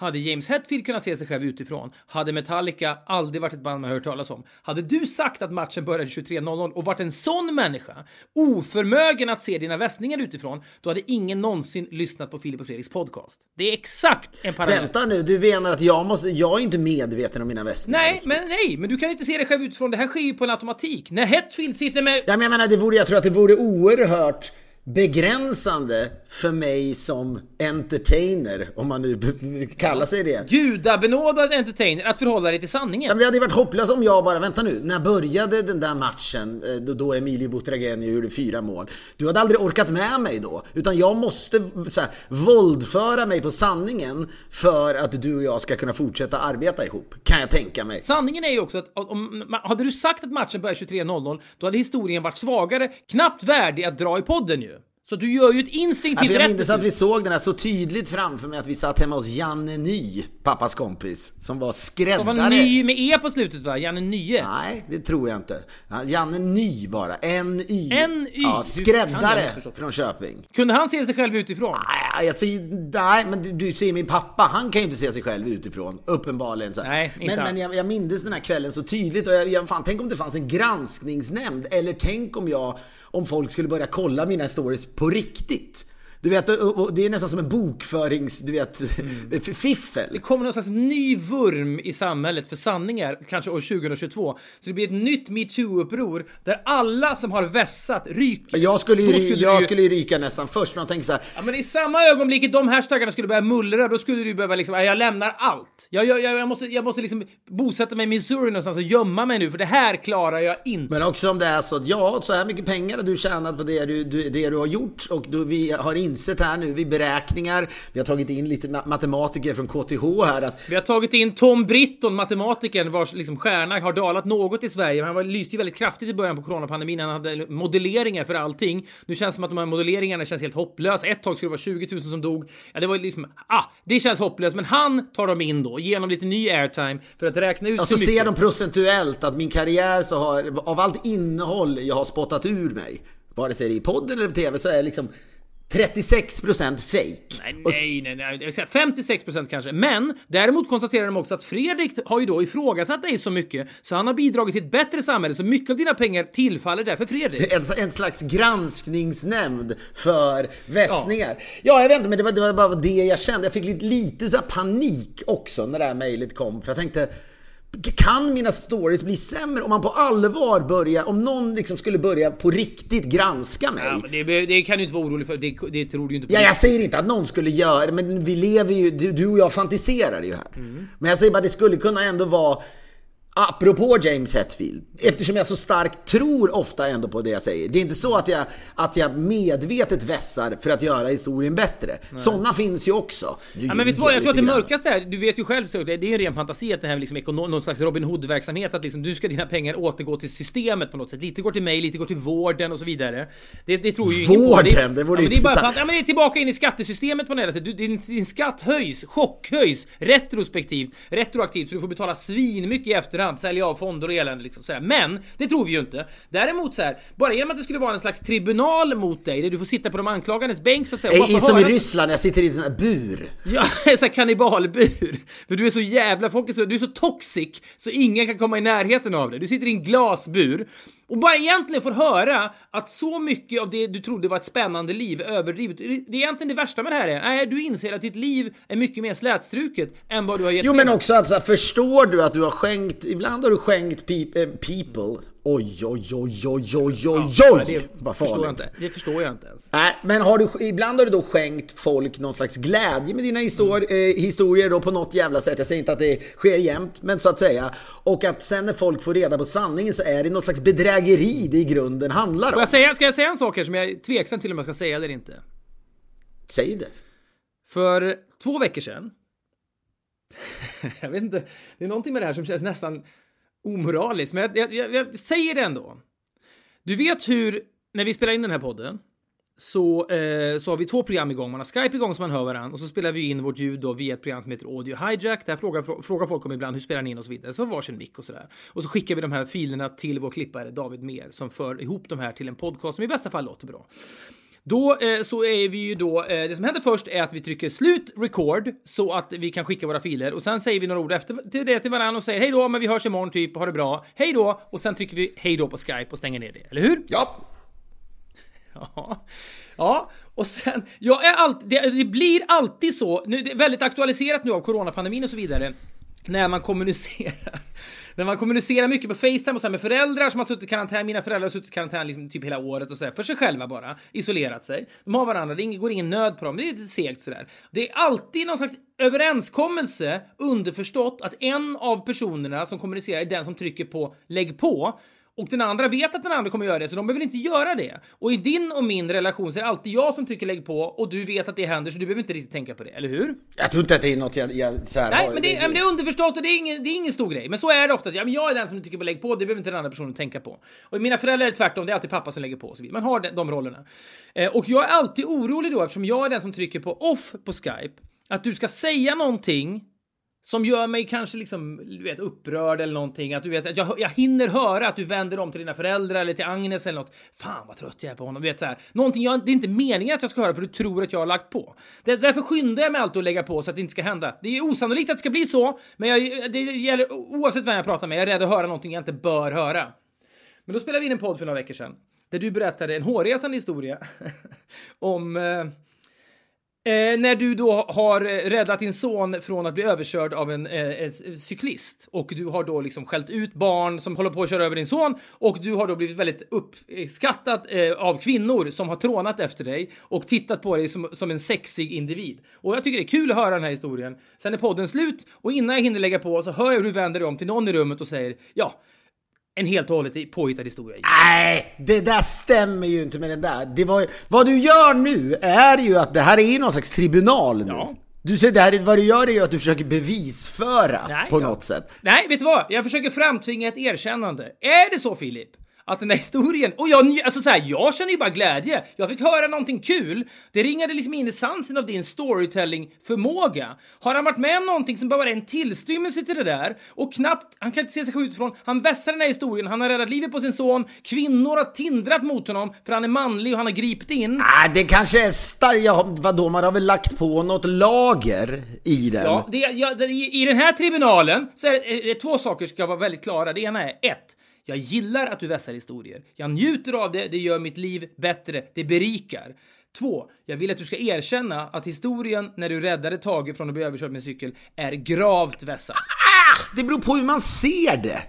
Hade James Hetfield kunnat se sig själv utifrån, hade Metallica aldrig varit ett band man hört talas om. Hade du sagt att matchen började 23.00 och varit en sån människa, oförmögen att se dina västningar utifrån, då hade ingen någonsin lyssnat på Filip och Fredriks podcast. Det är exakt en parallell. Vänta nu, du menar att jag måste, jag är inte medveten om mina västningar? Nej, riktigt. men nej, men du kan inte se dig själv utifrån. Det här sker ju på en automatik. När Hetfield sitter med... Ja, men jag menar, det vore, jag tror att det vore oerhört begränsande för mig som entertainer, om man nu kallar sig det. Gudabenådad entertainer att förhålla dig till sanningen. Det hade varit hopplöst om jag bara, vänta nu, när började den där matchen eh, då, då Emilio Butragueño gjorde fyra mål? Du hade aldrig orkat med mig då, utan jag måste så här, våldföra mig på sanningen för att du och jag ska kunna fortsätta arbeta ihop, kan jag tänka mig. Sanningen är ju också att om, hade du sagt att matchen börjar 23.00 då hade historien varit svagare, knappt värdig att dra i podden ju. Så du gör ju ett instinktivt för jag rätt minns att vi såg den här så tydligt framför mig att vi satt hemma hos Janne Ny, pappas kompis, som var skräddare. Det var ny med E på slutet va? Janne Nye. Nej, det tror jag inte. Ja, Janne Ny bara. N-Y. N-Y. Ja, skräddare från Köping. Kunde han se sig själv utifrån? Nej, säger, nej, men du, du ser min pappa, han kan ju inte se sig själv utifrån, uppenbarligen. Så. Nej, inte men men alls. jag, jag minns den här kvällen så tydligt och jag, jag, fan, tänk om det fanns en granskningsnämnd, eller tänk om jag, om folk skulle börja kolla mina stories på riktigt. Du vet, och, det är nästan som en bokförings, du vet, Mm. fiffel. Det kommer någon slags ny vurm i samhället för sanningar, kanske år 2022. Så det blir ett nytt metoo-uppror där alla som har vässat ryker. Jag skulle, ju, du jag ju- skulle ju ryka nästan först, men jag tänker så här, Ja, men i samma ögonblick de hashtaggarna skulle börja mullra, då skulle du behöva liksom, "Ja, jag lämnar allt. Jag, jag, jag, måste, jag måste liksom bosätta mig i Missouri någonstans och gömma mig nu, för det här klarar jag inte. Men också om det är så att ja, så här mycket pengar har du tjänat på det du, det du har gjort och du, vi har insett här nu vid beräkningar, vi har tagit in lite ma- matematiker från KTH här att Vi har tagit in Tom Britton, matematikern vars liksom stjärna har dalat något i Sverige. Han var, lyste ju väldigt kraftigt i början på coronapandemin. Han hade modelleringar för allting. Nu känns det som att de här modelleringarna känns helt hopplösa. Ett tag skulle det vara 20 000 som dog. Ja, det var liksom, ah, det känns hopplöst. Men han tar dem in då, genom lite ny airtime för att räkna ut Ja, så hur mycket. ser de procentuellt att min karriär så har, av allt innehåll jag har spottat ur mig, vare sig det är i podden eller på TV, så är liksom 36% fake. Nej, nej, nej, nej. Jag vill säga 56 procent kanske. Men däremot konstaterar de också att Fredrik har ju då ifrågasatt dig så mycket så han har bidragit till ett bättre samhälle så mycket av dina pengar tillfaller därför Fredrik. En, en slags granskningsnämnd för vässningar. Ja. jag vet inte, men det var, det var bara det jag kände. Jag fick lite, lite så panik också när det här mejlet kom. För jag tänkte, kan mina stories bli sämre om man på allvar börjar, om någon liksom skulle börja på riktigt granska mig? Ja, det, det kan du inte vara orolig för, det, det tror du ju inte på. Ja, jag säger inte att någon skulle göra det, men vi lever ju, du, du och jag fantiserar ju här. Men jag säger bara, det skulle kunna ändå vara, apropå James Hetfield, eftersom jag så starkt tror ofta ändå på det jag säger. Det är inte så att jag, att jag medvetet vässar för att göra historien bättre. Sådana finns ju också. Du Ja, men vet du vad, jag tror att det mörkaste är, du vet ju själv, så det det är en ren fantasi att det här är liksom någon slags Robin Hood-verksamhet, att liksom du ska dina pengar återgå till systemet på något sätt. Lite går till mig, lite går till vården och så vidare. Det, det tror ju ingen på. Vården, det vore ja, ju det är bara ja, men det är tillbaka in i skattesystemet på något sätt. Du, din, din skatt höjs, chockhöjs, retrospektivt, retroaktivt, så du får betala svin mycket i efterhand sälja av fonder och elände liksom så här. Men det tror vi ju inte. Däremot så här, bara genom att det skulle vara en slags tribunal mot dig, där du får sitta på de anklagandes bänk så att säga. och I, som i Ryssland, jag sitter i en sån här bur. Ja, en sån här kannibalbur. För du är så jävla, folk är så, du är så toxic så ingen kan komma i närheten av dig. Du sitter i en glasbur och bara egentligen får höra att så mycket av det du trodde var ett spännande liv är överdrivet. Det är egentligen det värsta med det här är, nej, du inser att ditt liv är mycket mer slätstruket än vad du har gett Jo men också att så här, förstår du att du har skänkt, ibland har du skänkt peop- eh, people, oj oj oj oj oj oj Ja, oj, det vad farligt. inte. Det förstår jag inte ens. Nej, men har du, ibland har du då skänkt folk någon slags glädje med dina histor- eh, historier då på något jävla sätt. Jag säger inte att det sker jämt, men så att säga. Och att sen när folk får reda på sanningen så är det någon slags bedrägeri det i grunden handlar Får om. jag säga, ska jag säga en sak här som jag är tveksam till om jag ska säga eller inte? Säg det. För två veckor sedan. jag vet inte, det är någonting med det här som känns nästan omoraliskt, men jag, jag, jag, jag säger det ändå. Du vet hur, när vi spelar in den här podden, så, eh, så har vi två program igång. Man har Skype igång så man hör varandra och så spelar vi in vårt ljud då via ett program som heter Audio Hijack. Där frågar, frågar folk om ibland hur spelar ni in och så vidare. Så har varsin mick och sådär. Och så skickar vi de här filerna till vår klippare David Mer som för ihop de här till en podcast som i bästa fall låter bra. Då eh, så är vi ju då, eh, det som händer först är att vi trycker slut record så att vi kan skicka våra filer och sen säger vi några ord efter till det till varandra och säger hej då, men vi hörs imorgon typ, ha det bra, hej då och sen trycker vi hej då på Skype och stänger ner det, eller hur? Ja. Ja. Ja, och sen, jag är alltid, det, det blir alltid så, nu, det är väldigt aktualiserat nu av coronapandemin och så vidare, när man kommunicerar. När man kommunicerar mycket på Facetime och så här med föräldrar som har suttit i karantän, mina föräldrar har suttit i karantän liksom typ hela året och så här, för sig själva bara, isolerat sig. De har varandra, det går ingen nöd på dem, det är lite segt sådär. Det är alltid någon slags överenskommelse, underförstått, att en av personerna som kommunicerar är den som trycker på lägg på. Och den andra vet att den andra kommer göra det, så de behöver inte göra det. Och i din och min relation så är det alltid jag som tycker lägg på och du vet att det händer så du behöver inte riktigt tänka på det, eller hur? Jag tror inte att det är något jag, jag så här, Nej, men det, men det är underförstått och det är, ingen, det är ingen stor grej. Men så är det ofta. Ja, men jag är den som tycker på lägg på, det behöver inte den andra personen tänka på. Och mina föräldrar är tvärtom, det är alltid pappa som lägger på och så vidare. Man har de, de rollerna. Eh, och jag är alltid orolig då, eftersom jag är den som trycker på off på Skype, att du ska säga någonting som gör mig kanske liksom, du vet, upprörd eller någonting. Att du vet, att jag, jag hinner höra att du vänder om till dina föräldrar eller till Agnes eller något. Fan vad trött jag är på honom. Du vet så här. Någonting jag, det är inte meningen att jag ska höra för du tror att jag har lagt på. Det, därför skyndar jag mig alltid att lägga på så att det inte ska hända. Det är osannolikt att det ska bli så, men jag, det gäller oavsett vem jag pratar med. Jag är rädd att höra någonting jag inte bör höra. Men då spelade vi in en podd för några veckor sedan där du berättade en hårresande historia om eh, Eh, när du då har eh, räddat din son från att bli överkörd av en eh, eh, cyklist och du har då liksom skällt ut barn som håller på att köra över din son och du har då blivit väldigt uppskattad eh, av kvinnor som har trånat efter dig och tittat på dig som, som en sexig individ. Och jag tycker det är kul att höra den här historien. Sen är podden slut och innan jag hinner lägga på så hör jag hur du vänder dig om till någon i rummet och säger ja, en helt och hållet påhittad historia. Nej, det där stämmer ju inte med den där. Det var, vad du gör nu är ju att det här är ju någon slags tribunal nu. Ja. Du säger det här, är- vad du gör är ju att du försöker bevisföra Nej, på ja. något sätt. Nej, vet du vad? Jag försöker framtvinga ett erkännande. Är det så Filip? Att den där historien, och jag, alltså så här, jag känner ju bara glädje. Jag fick höra någonting kul. Det ringade liksom in essensen av din storytelling-förmåga. Har han varit med om någonting som bara är en tillstymmelse till det där och knappt, han kan inte se sig själv utifrån, han vässar den här historien, han har räddat livet på sin son, kvinnor har tindrat mot honom för han är manlig och han har gripit in. Nej, det kanske är starkt. Vadå, man har väl lagt på något lager i den. Ja, det, ja, det, i, I den här tribunalen så är det, eh, två saker ska vara väldigt klara. Det ena är ett. Jag gillar att du vässar historier. Jag njuter av det, det gör mitt liv bättre, det berikar. 2. jag vill att du ska erkänna att historien när du räddade Tage från att bli överkörd med cykel är gravt vässad. Ah, det beror på hur man ser det.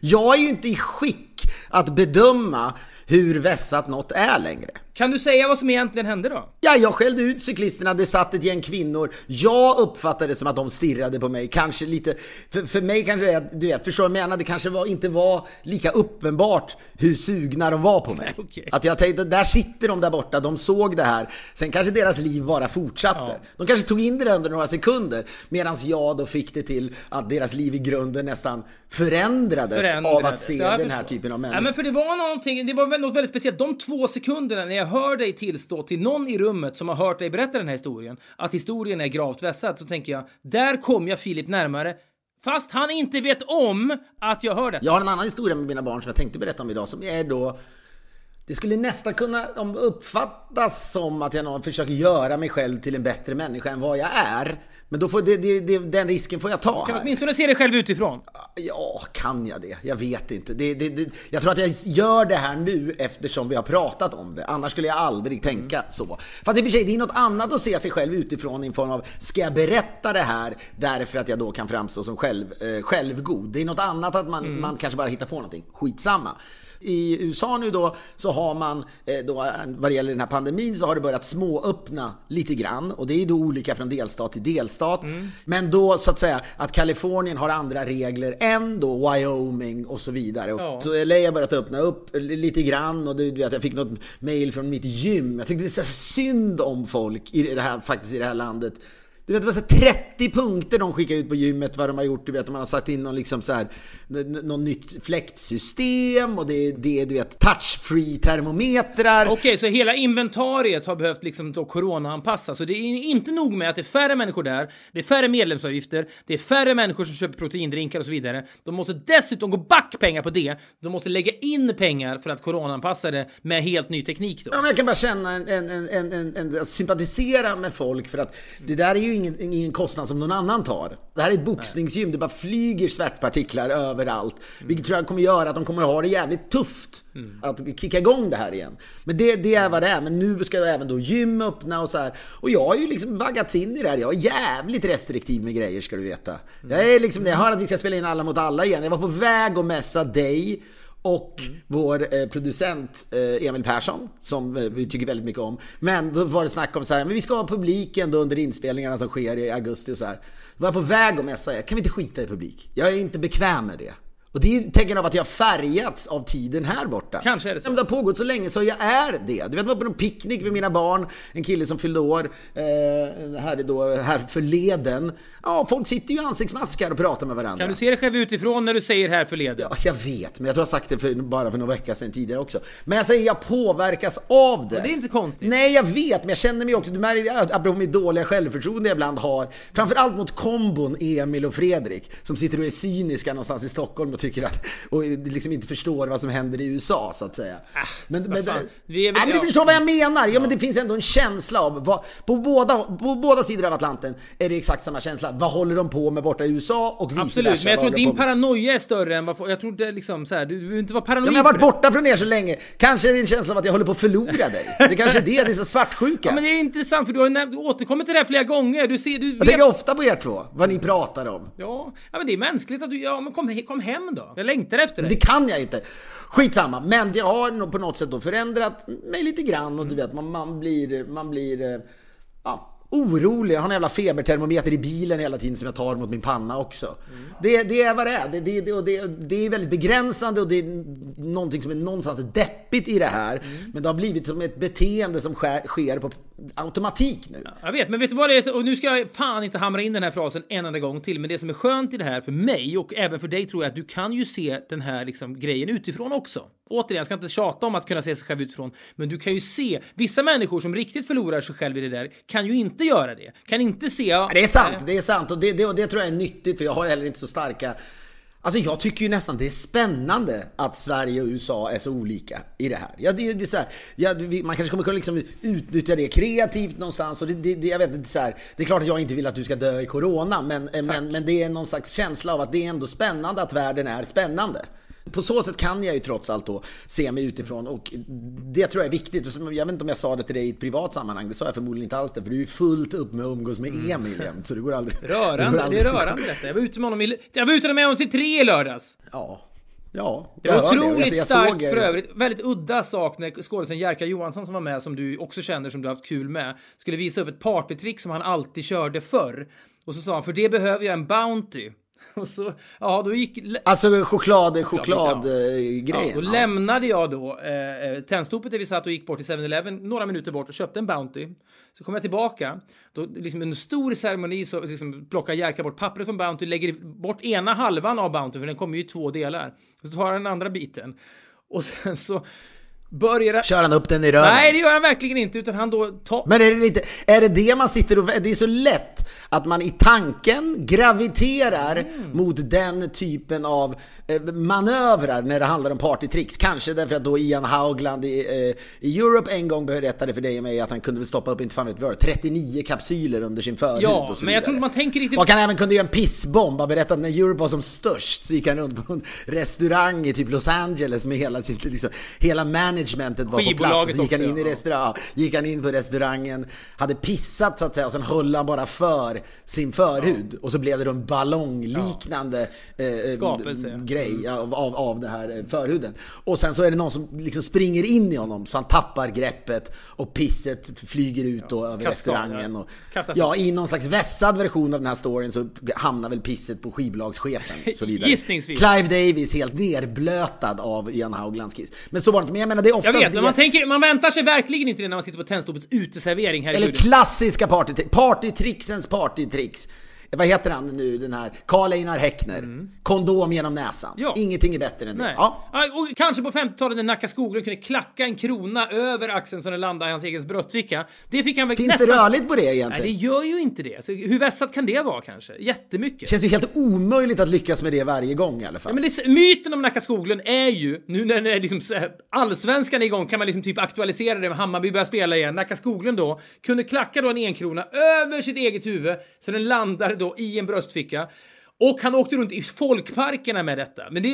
Jag är ju inte i skick att bedöma hur vässat något är längre. Kan du säga vad som egentligen hände då? Ja, jag skällde ut cyklisterna, det satt ett gäng kvinnor. Jag uppfattade det som att de stirrade på mig, kanske lite... För, för mig kanske det du vet, förstår du vad jag menar? Det kanske var, inte var lika uppenbart hur sugna de var på mig. Okej. Att jag tänkte, där sitter de där borta, de såg det här. Sen kanske deras liv bara fortsatte. De kanske tog in det under några sekunder. Medan jag då fick det till att deras liv i grunden nästan förändrades, av att se Ja, den här förstår. Typen av Ja, människor. men för det var någonting, det var något väldigt speciellt. De två sekunderna när jag hör dig tillstå till någon i rummet som har hört dig berätta den här historien, att historien är gravt vässad, så tänker jag, där kom jag Filip närmare Fast han inte vet om att jag hör det. Jag har en annan historia med mina barn som jag tänkte berätta om idag som är då det skulle nästan kunna uppfattas som att jag försöker göra mig själv till en bättre människa än vad jag är. Men då får det, det, det, den risken får jag ta Kan du åtminstone se dig själv utifrån? Ja, kan jag det? Jag vet inte. Det, jag tror att jag gör det här nu eftersom vi har pratat om det. Annars skulle jag aldrig tänka så. Fast i och för sig, det är något annat att se sig själv utifrån i form av Ska jag berätta det här därför att jag då kan framstå som själv, eh, självgod? Det är något annat att man, man kanske bara hittar på någonting. Skitsamma. I USA nu då så har man, eh, då, vad det gäller den här pandemin, så har det börjat småöppna lite grann. Och det är då olika från delstat till delstat. Men då så att säga att Kalifornien har andra regler än då Wyoming och så vidare. Och Ja. Så LA har börjat öppna upp lite grann och du vet, jag fick något mail från mitt gym. Jag tyckte det är så synd om folk i det här, faktiskt i det här landet. Du vet, det var så här 30 punkter de skickade ut på gymmet vad de har gjort. Du vet, man har satt in någon, liksom så här, någon nytt fläktsystem och det det är du vet, touch-free termometrar. Okej, så hela inventariet har behövt liksom då corona-anpassas. Så det är inte nog med att det är färre människor där, det är färre medlemsavgifter, det är färre människor som köper proteindrinkar och så vidare. De måste dessutom gå back pengar på det. De måste lägga in pengar för att corona-anpassa det med helt ny teknik då. Ja, men jag kan bara känna en, en, en, en, en, en, sympatisera med folk för att det där är ju ingen, ingen kostnad som någon annan tar. Det här är ett boxningsgym, det bara flyger svärtpartiklar överallt. Vilket tror jag kommer göra att de kommer ha det jävligt tufft att kicka igång det här igen. Men det, det är vad det är. Men nu ska även då gym öppna och så här. Och jag har ju liksom vaggats in i det här. Jag är jävligt restriktiv med grejer ska du veta. Jag är liksom, jag hör att vi ska spela in Alla mot alla igen. Jag var på väg att mässa dig och vår eh, producent eh, Emil Persson, som eh, vi tycker väldigt mycket om. Men då var det snack om så här, men vi ska ha publiken då under inspelningarna som sker i augusti och så här. Då var jag på väg att messa er, kan vi inte skita i publik? Jag är inte bekväm med det. Och det är ju tecken av att jag färgats av tiden här borta. Kanske är det så. Men det har pågått så länge så jag är det. Du vet, jag var på någon picknick med mina barn, en kille som fyllde år, eh, här, då, här förleden. Ja, folk sitter ju i ansiktsmaskar och pratar med varandra. Kan du se dig själv utifrån när du säger här förleden? Ja, jag vet, men jag tror jag sagt det för, bara för några veckor sedan tidigare också. Men jag säger, jag påverkas av det. det är inte konstigt. Nej, jag vet, men jag känner mig också, du märker, apropå mitt dåliga självförtroende jag ibland har, framförallt mot kombon Emil och Fredrik, som sitter och är cyniska någonstans i Stockholm och tycker att, och liksom inte förstår vad som händer i USA, så att säga. men, men, det- Vi är väl- Nej, men du ja. förstår vad jag menar! Ja, men det finns ändå en känsla av, vad, på, båda, på båda sidor av Atlanten är det exakt samma känsla. Vad håller de på med borta i USA och vice Absolut, versa, men jag tror din paranoia är större än vad... Jag tror inte liksom så här, du behöver inte vara paranoid Ja, men jag har varit det. borta från er så länge. Kanske är det en känsla av att jag håller på att förlora dig. Det kanske är det, det är så svartsjuka. Ja, men det är intressant för du har ju återkommit till det här flera gånger. Du ser, du Jag vet... tänker ofta på er två, vad ni pratar om. Ja, ja, men det är mänskligt att du... Ja, men kom, kom hem då. Jag längtar efter Det dig. kan jag inte. Skitsamma, men jag har nog på något sätt då förändrat mig lite grann och du vet, man, man blir, man blir, eh, ja, orolig. Jag har en jävla febertermometer i bilen hela tiden som jag tar mot min panna också. Det, det är vad det är. Det, det, det, och det, det är väldigt begränsande och det är någonting som är någonstans deppigt i det här. Men det har blivit som ett beteende som sker, sker på automatik nu. Jag vet, men vet du vad det är? Och nu ska jag fan inte hamra in den här frasen en enda gång till, men det som är skönt i det här för mig och även för dig tror jag att du kan ju se den här liksom grejen utifrån också. Återigen, jag ska inte tjata om att kunna se sig själv utifrån, men du kan ju se vissa människor som riktigt förlorar sig själv i det där kan ju inte göra det. Kan inte se... Ja, Det är sant, det är sant och det, det, och det tror jag är nyttigt för jag har heller inte så starka Alltså jag tycker ju nästan det är spännande att Sverige och USA är så olika i det här. Ja, det, det är så här ja, man kanske kommer kunna liksom utnyttja det kreativt någonstans. Och det, det, jag vet inte, så här, det är klart att jag inte vill att du ska dö i Corona, men, men, men det är någon slags känsla av att det är ändå spännande att världen är spännande. På så sätt kan jag ju trots allt då se mig utifrån och det tror jag är viktigt. Jag vet inte om jag sa det till dig i ett privat sammanhang, det sa jag förmodligen inte alls det, för du är ju fullt upp med att umgås med Emil jämt, så det går aldrig... det går Rörande, det aldrig- är rörande detta. Jag var ute med honom, i, jag var ute med honom till tre i lördags. Ja. Ja. Det var otroligt Jag- jag starkt för övrigt. Väldigt udda sak när skådisen Jerka Johansson som var med, som du också känner, som du har haft kul med, skulle visa upp ett partytrick som han alltid körde förr. Och så sa han, för det behöver jag en Bounty. Och så, ja, då gick... Alltså choklad, Ja, chokladgrejen. då lämnade jag då eh, eh, tändstopet där vi satt och gick bort till 7-Eleven några minuter bort och köpte en Bounty. Så kom jag tillbaka. Då liksom en stor ceremoni så liksom plockar Jerka bort pappret från Bounty, lägger bort ena halvan av Bounty, för den kommer ju i två delar. Så tar han den andra biten. Och sen så börjar... Kör han upp den i röven? Nej, det gör han verkligen inte, utan han då tar... Men är det, lite, är det det man sitter och... Det är så lätt att man i tanken graviterar Mm. mot den typen av eh, manövrar när det handlar om partytricks. Kanske därför att då Ian Haugland i, eh, i Europe en gång berättade för dig och mig att han kunde väl stoppa upp, inte fan vet vad, 39 kapsyler under sin förhud Ja, och så men jag tror inte man tänker riktigt... Och han även kunde göra en pissbomb. Han berättade att när Europe var som störst så gick han runt på en restaurang i typ Los Angeles med hela sitt, liksom, hela managementet var på plats. Så gick han in i ja. restaurang, gick han in på restaurangen, hade pissat så att säga och sen höll han bara för sin förhud. Och så blev det då en ballongliknande eh, Skapelse. grej av, av, av det här eh, förhuden. Och sen så är det någon som liksom springer in i honom så han tappar greppet och pisset flyger ut då över Kaskad, restaurangen. ja. Och, ja, i någon slags vässad version av den här storyn så hamnar väl pisset på skivbolagschefen. Så vidare. Gissningsvis. Clive Davis helt nerblötad av Ian Hauglands kiss. Men så var det inte. Men jag menar det är ofta Jag vet, men man, tänker, man väntar sig verkligen inte det när man sitter på Tennstopets uteservering i Eller klassiska partytricks. Partytricksens partytricks. Vad heter han nu, den här? Karl Einar Häckner. Kondom genom näsan. Mm. Ja. Ingenting är bättre än det. Nej. Ja. Och kanske på 50-talet när Nacka Skoglund kunde klacka en krona över axeln så den landade i hans egen bröstficka. Det fick han väl Finns nästan... det rörligt på det Nej, egentligen? det gör ju inte det. Så hur vässat kan det vara kanske? Jättemycket. känns ju helt omöjligt att lyckas med det varje gång i alla fall. Ja, men det, myten om Nacka Skoglund är ju, nu när det är liksom, allsvenskan är igång kan man liksom typ aktualisera det med Hammarby börjar spela igen. Nacka Skoglund då kunde klacka då en enkrona över sitt eget huvud så den landade då i en bröstficka. Och han åkte runt i folkparkerna med detta. Men det,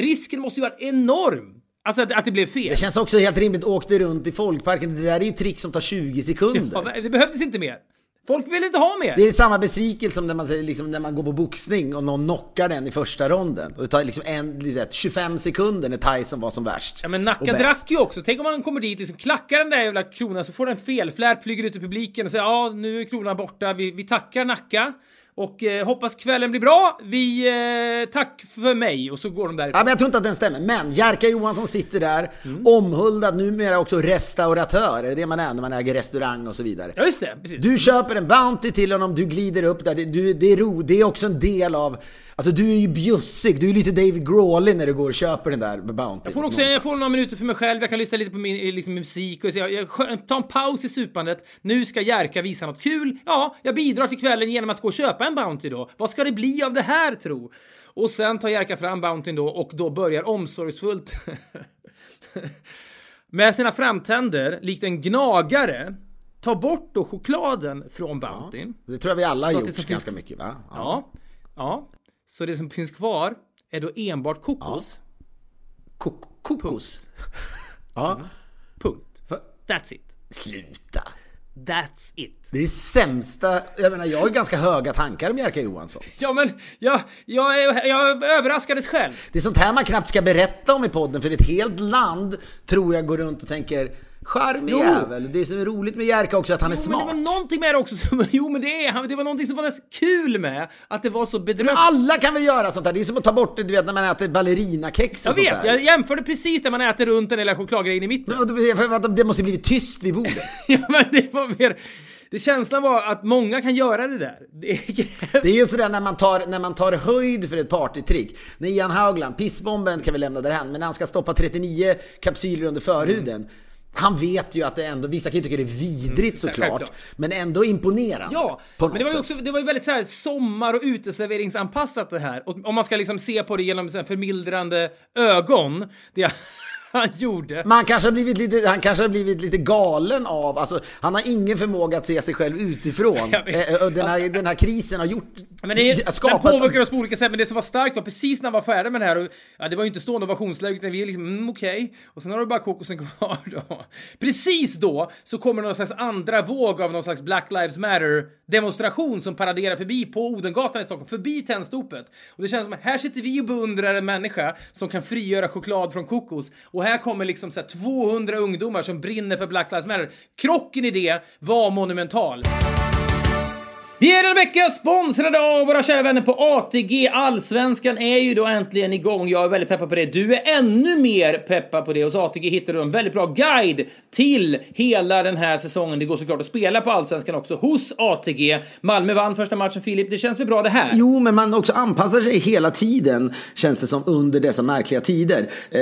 risken måste ju varit enorm. Alltså att, att det blev fel. Det känns också helt rimligt. Åkte runt i folkparken. Det där är ju trick som tar 20 sekunder. Ja, det behövdes inte mer. Folk vill inte ha mer. Det är samma besvikelse som när man, liksom, när man går på boxning och någon knockar den i första ronden. Och det tar liksom en, rätt, 25 sekunder när Tyson var som värst. Ja men Nacka drack ju också. Tänk om man kommer dit, liksom klackar den där jävla kronan så får den felflärt, flyger ut i publiken och säger ja nu är kronan borta, vi, vi tackar Nacka. Och eh, hoppas kvällen blir bra. Vi, eh, tack för mig. Och så går de Ja, därifrån. men jag tror inte att den stämmer. Men Jerka Johansson sitter där, Mm. omhuldad, numera också restauratör. Är det det man är när man äger restaurang och så vidare? Ja just det, precis. Du köper en Bounty till honom, du glider upp där. Det, du, det, är ro, det är också en del av... Alltså du är ju bjussig, du är lite David Grawley när du går och köper den där Bounty. Jag får också jag får några minuter för mig själv, jag kan lyssna lite på min liksom, musik och så jag, jag tar en paus i supandet. Nu ska Jerka visa något kul. Ja, jag bidrar till kvällen genom att gå och köpa en Bounty då. Vad ska det bli av det här tro? Och sen tar Jerka fram Bountyn då och då börjar omsorgsfullt med sina framtänder, likt en gnagare, ta bort då chokladen från Bountyn. Det tror jag vi alla har gjort ganska mycket va? Ja. ja. Så det som finns kvar är då enbart kokos. Kok- kokos. Ja. Punkt. Va? That's it. Sluta. That's it. Det är sämsta, jag menar jag har ganska höga tankar om Jerka Johansson. Ja men, jag, jag, är- jag överraskades själv. Det är sånt här man knappt ska berätta om i podden för ett helt land tror jag går runt och tänker Charmig Jo. jävel. Det som är roligt med Jerka också är att han är Jo, men det smart. var någonting med det också som, jo men det är han, det var någonting som var nästan kul med att det var så bedrövligt. Alla kan väl göra sånt här. Det är som att ta bort det, du vet när man äter ballerinakex och Jag sånt vet, där. jag jämförde precis där man äter runt den lilla chokladgrejen i mitten. Och det- Det måste blivit tyst vid bordet. Ja men det var mer, det känslan var att många kan göra det där. Det är, Det ju sådär när man tar, när man tar höjd för ett partytrick. När Ian Haugland, pissbomben kan vi lämna därhän, men när han ska stoppa 39 kapsyler under förhuden. Han vet ju att det ändå, vissa kan ju tycka det är vidrigt såklart, självklart. men ändå imponerande. Ja, men det var ju också, det var ju väldigt så här sommar och uteserveringsanpassat det här. Och om man ska liksom se på det genom så här förmildrande ögon, det han gjorde. Man kanske har blivit lite, han kanske har blivit lite galen av, alltså han har ingen förmåga att se sig själv utifrån. Eh, Den här, den här krisen har gjort, Men det är, skapat... den påverkar oss på olika sätt, men det som var starkt var precis när han var färdig med det här, och, ja, det var ju inte stående ovationsläge, utan vi är liksom, mm, okej, och sen har du bara kokosen kvar då. Precis då så kommer någon slags andra våg av någon slags Black Lives Matter-demonstration som paraderar förbi på Odengatan i Stockholm, förbi Tennstopet. Och det känns som här sitter vi och beundrar en människa som kan frigöra choklad från kokos, och här kommer liksom så här 200 ungdomar som brinner för Black Lives Matter. Krocken i det var monumental. Vi är en vecka sponsrade av våra kära vänner på ATG. Allsvenskan är ju då äntligen igång. Jag är väldigt peppad på det. Du är ännu mer peppad på det. Hos ATG hittar du en väldigt bra guide till hela den här säsongen. Det går såklart att spela på Allsvenskan också hos ATG. Malmö vann första matchen, Filip. Det känns väl bra det här? Jo, men man också anpassar sig hela tiden, känns det som, under dessa märkliga tider. Eh,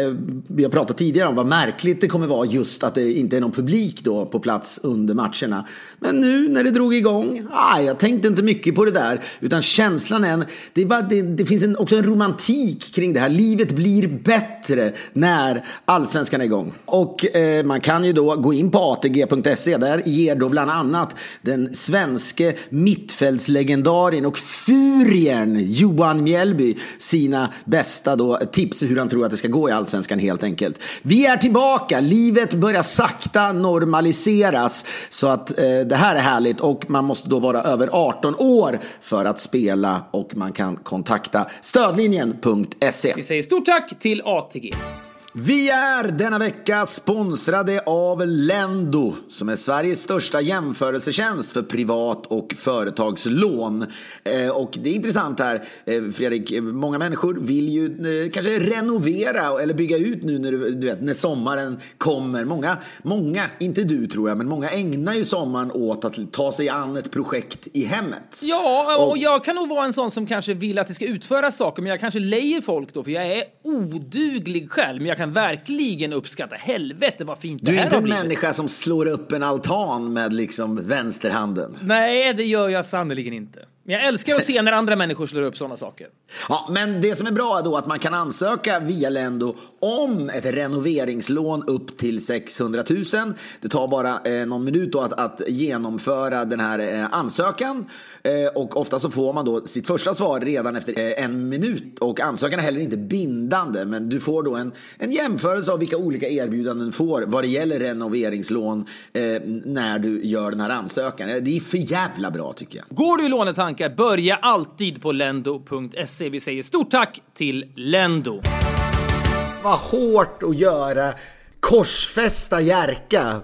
vi har pratat tidigare om vad märkligt det kommer vara just att det inte är någon publik då på plats under matcherna. Men nu när det drog igång, ah, jag tänkte inte mycket på det där, utan känslan är, en, det, är bara, det, det finns en, också en romantik kring det här. Livet blir bättre när allsvenskan är igång. Och eh, man kan ju då gå in på atg.se, där ger då bland annat den svenske mittfältslegendarien och furien Johan Mjällby sina bästa då tips hur han tror att det ska gå i allsvenskan helt enkelt. Vi är tillbaka, livet börjar sakta normaliseras så att eh, det här är härligt och man måste då vara över 18 år för att spela och man kan kontakta stödlinjen.se. Vi säger stort tack till ATG. Vi är denna vecka sponsrade av Lendo som är Sveriges största jämförelsetjänst för privat och företagslån. Eh, och det är intressant här, eh, Fredrik, många människor vill ju eh, kanske renovera eller bygga ut nu när, du vet, när sommaren kommer. Många, många, inte du tror jag, men många ägnar ju sommaren åt att ta sig an ett projekt i hemmet. Ja, och, jag kan nog vara en sån som kanske vill att det ska utföras saker, men jag kanske lejer folk då, för jag är oduglig själv. Men jag kan verkligen uppskatta, helvete vad fint Du det är här inte har en blivit. människa som slår upp en altan med liksom vänsterhanden. Nej, det gör jag sannerligen inte. Men jag älskar att se när andra människor slår upp sådana saker. Ja, men det som är bra är då att man kan ansöka via Lendo om ett renoveringslån upp till 600 000. Det tar bara eh, någon minut då att, att genomföra den här eh, ansökan och ofta så får man då sitt första svar redan efter eh, en minut och ansökan är heller inte bindande men du får då en, en jämförelse av vilka olika erbjudanden du får vad det gäller renoveringslån eh, när du gör den här ansökan. Eh, Det är för jävla bra tycker jag. Går du i lånetankar, börja alltid på lendo.se. Vi säger stort tack till Lendo. Vad hårt att göra korsfästa Jerka.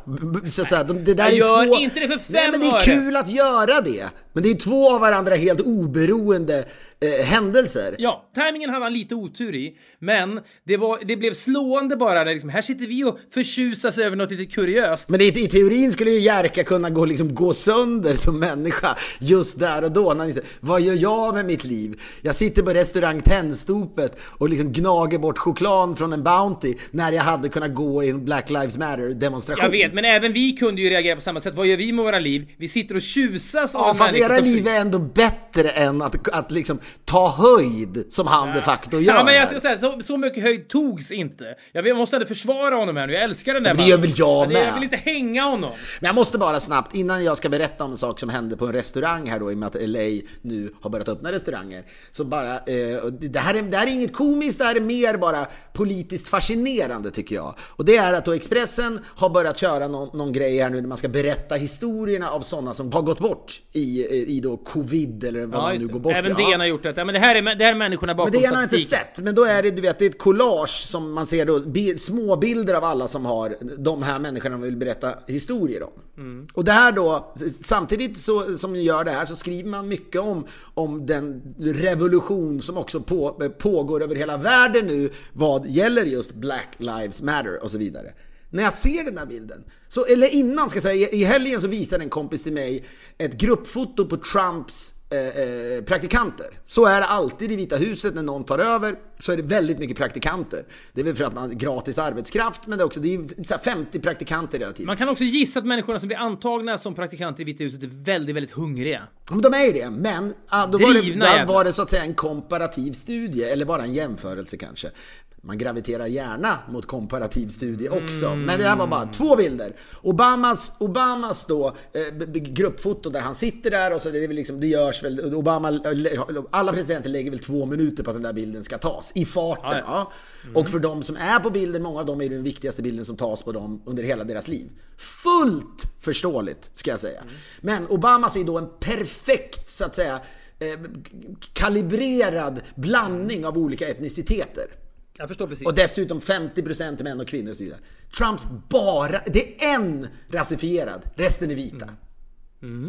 Så, här, de- det där Jag är gör två... inte det för Nej, fem men det är kul att göra det. Men det är två av varandra helt oberoende eh, händelser. Ja, tajmingen hade han lite otur i, men det, var, det blev slående bara. När liksom, här sitter vi och förtjusas över något lite kuriöst. Men i, i teorin skulle ju Jerka kunna gå, liksom, gå sönder som människa just där och då. När han säger, vad gör jag med mitt liv? Jag sitter på restaurang Tennstopet och liksom gnager bort choklad från en Bounty när jag hade kunnat gå i en Black Lives Matter demonstration. Jag vet, men även vi kunde ju reagera på samma sätt. Vad gör vi med våra liv? Vi sitter och tjusas Ja, av människor era som- liv är ändå bättre än att, att liksom ta höjd som han de facto gör. Ja, men jag ska säga, så, så mycket höjd togs inte. Jag vill- måste ändå försvara honom här nu, jag älskar den där men det gör väl jag Ja, det- Jag med. vill inte hänga honom. Men jag måste bara snabbt, innan jag ska berätta om en sak som hände på en restaurang här då, i och med att LA nu har börjat öppna restauranger. Så bara, eh, det, här är, det här är inget komiskt, det här är mer bara politiskt fascinerande tycker jag. Och det är att då Expressen har börjat köra någon, någon grej här nu när man ska berätta historierna av sådana som har gått bort i, i då covid eller vad Ja, man nu går bort. Även Ja. DN har gjort det. Ja, men det här är, det här är människorna bakom Men det har jag inte statistiken. sett. Men då är det, du vet, det är ett collage som man ser då, bi- små bilder av alla som har de här människorna man vill berätta historier om. Mm. Och det här då, samtidigt så, som ni gör det här så skriver man mycket om, om den revolution som också på, pågår över hela världen nu vad gäller just Black Lives Matter och så vidare. När jag ser den här bilden, så, eller innan ska jag säga, i helgen så visade en kompis till mig ett gruppfoto på Trumps eh, eh, praktikanter. Så är det alltid i Vita huset när någon tar över. Så är det väldigt mycket praktikanter. Det är väl för att man har gratis arbetskraft, men det är också det är så här 50 praktikanter hela tiden. Man kan också gissa att människorna som blir antagna som praktikanter i Vita huset är väldigt, väldigt hungriga. Men de är ju det, men då var det, var det så att säga en komparativ studie, eller bara en jämförelse kanske. Man graviterar gärna mot komparativ studie också. Mm. Men det här var bara två bilder. Obamas, Obamas då, eh, gruppfoto där han sitter där och så det, är väl liksom, det görs väl, Obama, alla presidenter lägger väl två minuter på att den där bilden ska tas. I farten. Ja, Ja, ja. Och för de som är på bilden, många av dem är den viktigaste bilden som tas på dem under hela deras liv. Fullt förståeligt, ska jag säga. Men Obamas är då en perfekt, så att säga, eh, kalibrerad blandning av olika etniciteter. Jag förstår precis. Och dessutom 50% män och kvinnor och så vidare. Trumps bara, det är en rasifierad, resten är vita.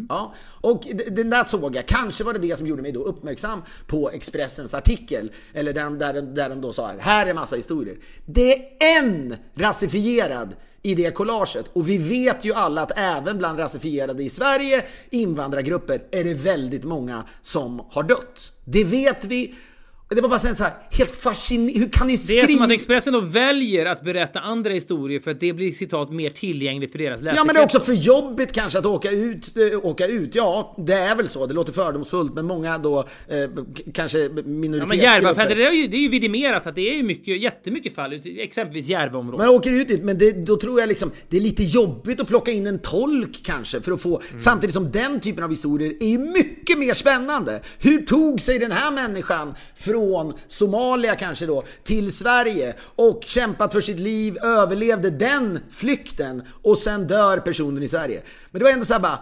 Ja, och den där såg jag. Kanske var det det som gjorde mig då uppmärksam på Expressens artikel. Eller där de, där, de- där de då sa att här är massa historier. Det är en rasifierad i det collaget. Och vi vet ju alla att även bland rasifierade i Sverige, invandrargrupper, är det väldigt många som har dött. Det vet vi. Det var bara så här, helt fascinerande. Hur kan ni Det skriva? är som att Expressen då väljer att berätta andra historier för att det blir citat mer tillgängligt för deras läsare. Ja men det är också för jobbigt kanske att åka ut, eh, åka ut. Ja, det är väl så. Det låter fördomsfullt men många då eh, kanske Ja, men minoritetsgrupper. Järvafältet, det är ju, det är ju vidimerat att det är ju mycket, jättemycket fall, ut- exempelvis Järvaområdet. man åker ut dit, men det, då tror jag liksom det är lite jobbigt att plocka in en tolk kanske för att få, Mm. samtidigt som den typen av historier är ju mycket mer spännande. Hur tog sig den här människan från från Somalia kanske då till Sverige och kämpat för sitt liv, överlevde den flykten och sen dör personen i Sverige. Men det var ändå så här bara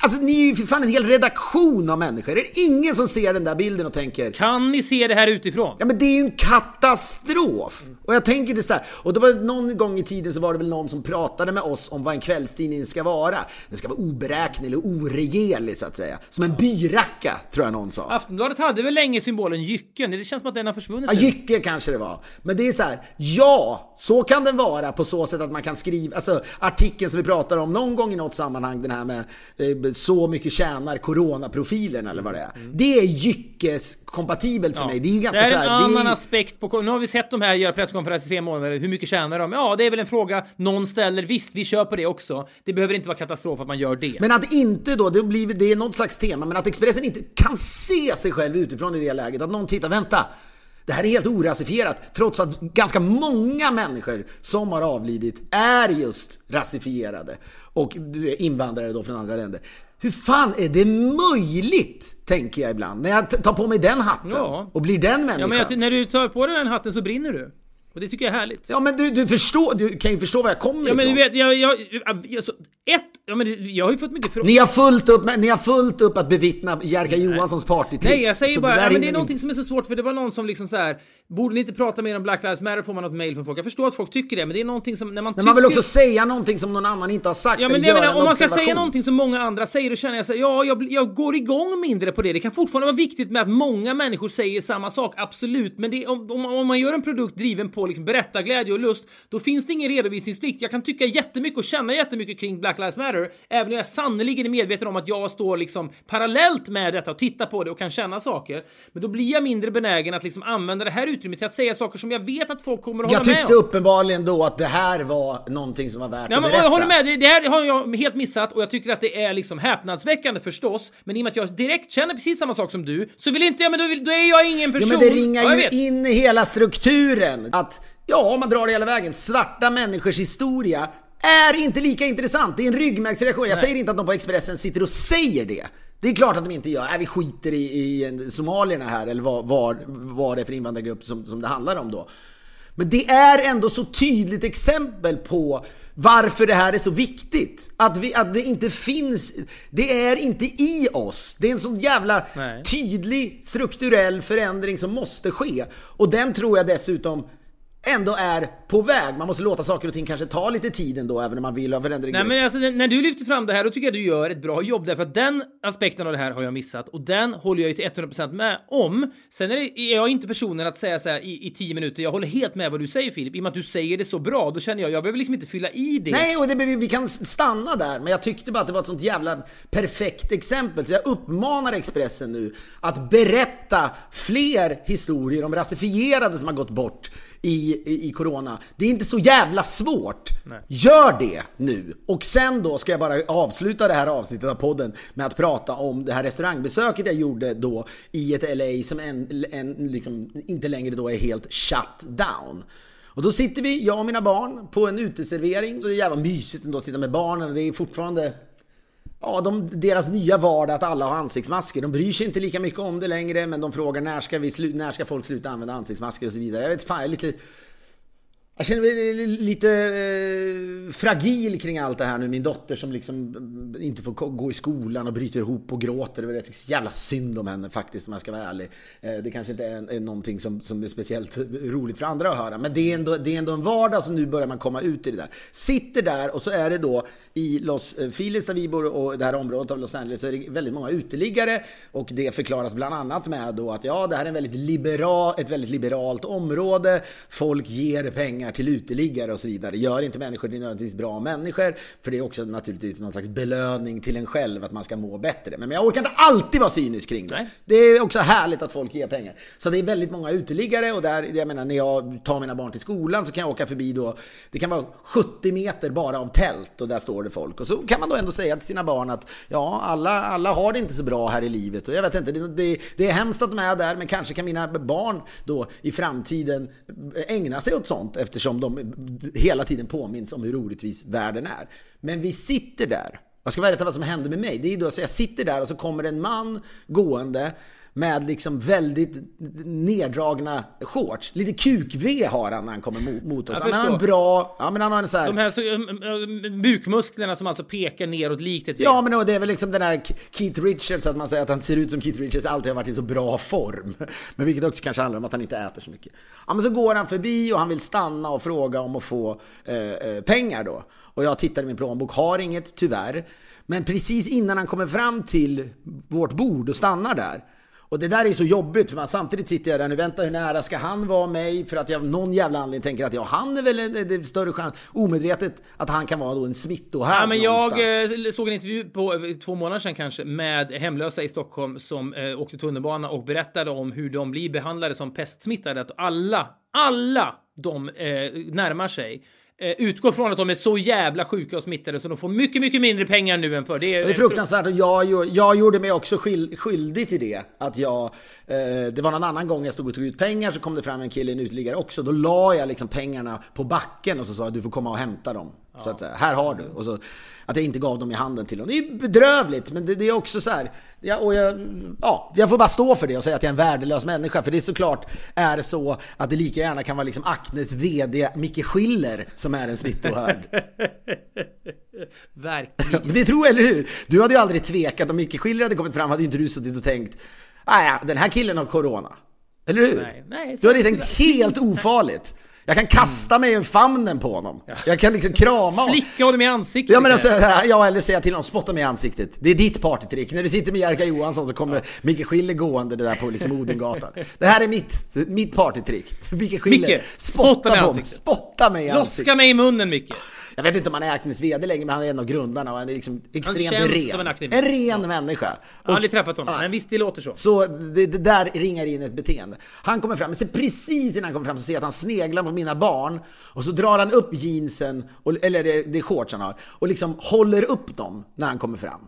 Alltså ni är ju för fan en hel redaktion av människor. Det är ingen som ser den där bilden och tänker Kan ni se det här utifrån? Ja men det är ju en katastrof! Och jag tänker det så här, och det var någon gång i tiden så var det väl någon som pratade med oss om vad en kvällstidning ska vara. Den ska vara oberäknelig och oregerlig så att säga. Som en byracka, tror jag någon sa. Aftonbladet hade väl länge symbolen jycken? Det känns som att den har försvunnit Ja. Jycke kanske det var. Men det är så här, ja, så kan den vara på så sätt att man kan skriva, alltså artikeln som vi pratar om någon gång i något sammanhang, den här med eh, så mycket tjänar coronaprofilen eller vad det är. Det är Jyckes kompatibelt för mig. Det är ju ganska det är så en här, det är- annan aspekt på... Nu har vi sett de här göra presskonferenser i tre månader. Hur mycket tjänar de? Ja, det är väl en fråga någon ställer. Visst, vi kör på det också. Det behöver inte vara katastrof att man gör det. Men att inte då, det blir det är något slags tema, men att Expressen inte kan se sig själv utifrån i det läget. Att någon tittar, vänta. Det här är helt orasifierat, trots att ganska många människor som har avlidit är just rasifierade. Och du är invandrare då från andra länder. Hur fan är det möjligt, tänker jag ibland, när jag tar på mig den hatten Ja. och blir den människan. Ja, men när du tar på dig den hatten så brinner du. Och det tycker jag är härligt. Ja, men du, du förstår, du kan ju förstå var jag kommer Ja men du ifrån. vet, jag, jag, jag, jag så, ett, ja men jag har ju fått mycket frågor. Ni har fullt upp, ni har fullt upp att bevittna Jerka Johanssons partytricks. Nej jag säger bara, där ja, men det är någonting som är så svårt för det var någon som liksom så här. Borde ni inte prata mer om Black Lives Matter får man något mail från folk. Jag förstår att folk tycker det men det är någonting som när man Men man vill också säga någonting som någon annan inte har sagt Ja men jag menar, en om man ska säga någonting som många andra säger då känner jag så här, ja jag, jag går igång mindre på det. Det kan fortfarande vara viktigt med att många människor säger samma sak, absolut. Men det, om, om, om man gör en produkt driven på liksom berättarglädje och lust, då finns det ingen redovisningsplikt. Jag kan tycka jättemycket och känna jättemycket kring Black Lives Matter, även om jag sannerligen är medveten om att jag står liksom parallellt med detta och tittar på det och kan känna saker. Men då blir jag mindre benägen att liksom använda det här utrymmet till att säga saker som jag vet att folk kommer att Jag hålla med tyckte om. uppenbarligen då att det här var någonting som var värt Ja, att berätta. jag håller med, det, det här har jag helt missat och jag tycker att det är liksom häpnadsväckande förstås. Men i och med att jag direkt känner precis samma sak som du så vill inte jag, men då, vill, då är jag ingen Ja, person. men det ringar Ja, jag ju in i hela strukturen. Att, ja, man drar det hela vägen. Svarta människors historia är inte lika intressant. Det är en ryggmärgsreaktion. Jag säger inte att de på Expressen sitter och säger det. Det är klart att de inte gör. Nej, vi skiter i, i somalierna här, eller vad, vad, vad det är för invandrargrupp som, som det handlar om då. Men det är ändå så tydligt exempel på varför det här är så viktigt. Att, vi, att det inte finns, det är inte i oss. Det är en sån jävla Nej. tydlig strukturell förändring som måste ske. Och den tror jag dessutom ändå är på väg. Man måste låta saker och ting kanske ta lite tid ändå, även om man vill ha förändring. Nej men alltså när du lyfter fram det här då tycker jag du gör ett bra jobb därför att den aspekten av det här har jag missat och den håller jag ju till 100% med om. Sen är, det, är jag inte personen att säga så här i, i 10 minuter, jag håller helt med vad du säger Filip, i och med att du säger det så bra, då känner jag, jag behöver liksom inte fylla i det. Nej, och det, vi kan stanna där, men jag tyckte bara att det var ett sånt jävla perfekt exempel. Så jag uppmanar Expressen nu att berätta fler historier om rasifierade som har gått bort i, i, i Corona. Det är inte så jävla svårt. Gör det nu! Och sen då ska jag bara avsluta det här avsnittet av podden med att prata om det här restaurangbesöket jag gjorde då i ett LA som en, en, liksom, inte längre då är helt shut down. Och då sitter vi, jag och mina barn, på en uteservering. Så det är jävla mysigt ändå att sitta med barnen. Det är fortfarande... Ja, de, deras nya vardag att alla har ansiktsmasker. De bryr sig inte lika mycket om det längre, men de frågar när ska, vi slu, när ska folk sluta använda ansiktsmasker och så vidare. Jag vet fan, jag är lite... Jag känner mig lite eh, fragil kring allt det här nu. Min dotter som liksom eh, inte får gå i skolan och bryter ihop och gråter. Jag tycker så jävla synd om henne faktiskt om jag ska vara ärlig. Eh, det kanske inte är, är någonting som, som är speciellt roligt för andra att höra. Men det är, ändå, det är ändå en vardag som nu börjar man komma ut i det där. Sitter där och så är det då i Los eh, Feliz där vi bor och det här området av Los Angeles så är det väldigt många uteliggare. Och det förklaras bland annat med då att ja, det här är en väldigt liberal, ett väldigt liberalt område. Folk ger pengar till uteliggare och så vidare. Gör inte människor till nödvändigtvis bra människor. För det är också naturligtvis någon slags belöning till en själv att man ska må bättre. Men jag orkar inte alltid vara cynisk kring det. Nej. Det är också härligt att folk ger pengar. Så det är väldigt många uteliggare och där, jag menar när jag tar mina barn till skolan så kan jag åka förbi då, det kan vara 70 meter bara av tält och där står det folk. Och så kan man då ändå säga till sina barn att ja, alla, alla har det inte så bra här i livet. Och jag vet inte, det, det, det är hemskt att de är där, men kanske kan mina barn då i framtiden ägna sig åt sånt eftersom de hela tiden påminns om hur orättvis världen är. Men vi sitter där. Jag ska berätta vad som hände med mig. Det är då så jag sitter där och så kommer en man gående med liksom väldigt neddragna shorts. Lite kuk-V har han när han kommer mot, mot oss. Han har en bra... Ja men han har en så här... De här så, um, um, bukmusklerna som alltså pekar neråt likt ett V. Ja men det är väl liksom den här Keith Richards, att man säger att han ser ut som Keith Richards alltid har varit i så bra form. Men vilket också kanske handlar om att han inte äter så mycket. Ja men så går han förbi och han vill stanna och fråga om att få eh, eh, pengar då. Och jag tittar i min plånbok, har inget tyvärr. Men precis innan han kommer fram till vårt bord och stannar där. Och det där är så jobbigt, för man, samtidigt sitter jag där nu, vänta hur nära ska han vara mig? För att jag av någon jävla anledning tänker att ja, han är väl en, är större chans, omedvetet, att han kan vara då en smittohärd Ja, men jag någonstans. eh, såg en intervju på eh, två månader sedan kanske med hemlösa i Stockholm som eh, åkte tunnelbana och berättade om hur de blir behandlade som pestsmittade. Att alla, alla de eh, närmar sig. Eh, utgår från att de är så jävla sjuka och smittade så de får mycket, mycket mindre pengar nu än förr. Det är, Det är fruktansvärt och jag, jag gjorde mig också skyld, skyldig till det. Att jag, eh, det var någon annan gång jag stod och tog ut pengar så kom det fram en kille, en uteliggare också. Då la jag liksom pengarna på backen och så sa jag du får komma och hämta dem. Så att säga, här har du. Och så, att jag inte gav dem i handen till honom. Det är bedrövligt men det, det är också så här. Ja, och jag, ja, jag får bara stå för det och säga att jag är en värdelös människa. För det är såklart är så att det lika gärna kan vara liksom Acnes VD Micke Schiller som är en smittohärd. verkligen. Men det tror jag, eller hur? Du hade ju aldrig tvekat. Om Micke Schiller hade kommit fram hade inte du suttit och tänkt Nej, den här killen har corona. Eller hur? Nej, nej, du hade ju tänkt helt ofarligt. Jag kan kasta mig i famnen på honom. Jag kan liksom krama honom. Slicka honom i ansiktet. Ja men alltså, ja eller säga till honom, spotta mig i ansiktet. Det är ditt partytrick. När du sitter med Jerka Johansson så kommer Micke Schiller gående där på liksom Odengatan. Det här är mitt, mitt partytrick. Micke Schiller, Micke, spotta mig i ansiktet. Spotta mig i ansiktet. Loska mig i munnen Micke. Jag vet inte om han är Acnes VD längre, men han är en av grundarna och han är liksom extremt känns ren. som en aktiv- en ren människa. Jag har Och- aldrig träffat honom, Ja. men visst det låter så. Så det, det där ringar in ett beteende. Han kommer fram, men så precis innan han kommer fram så ser jag att han sneglar på mina barn och så drar han upp jeansen, och, eller det, det är shorts han har, och liksom håller upp dem när han kommer fram.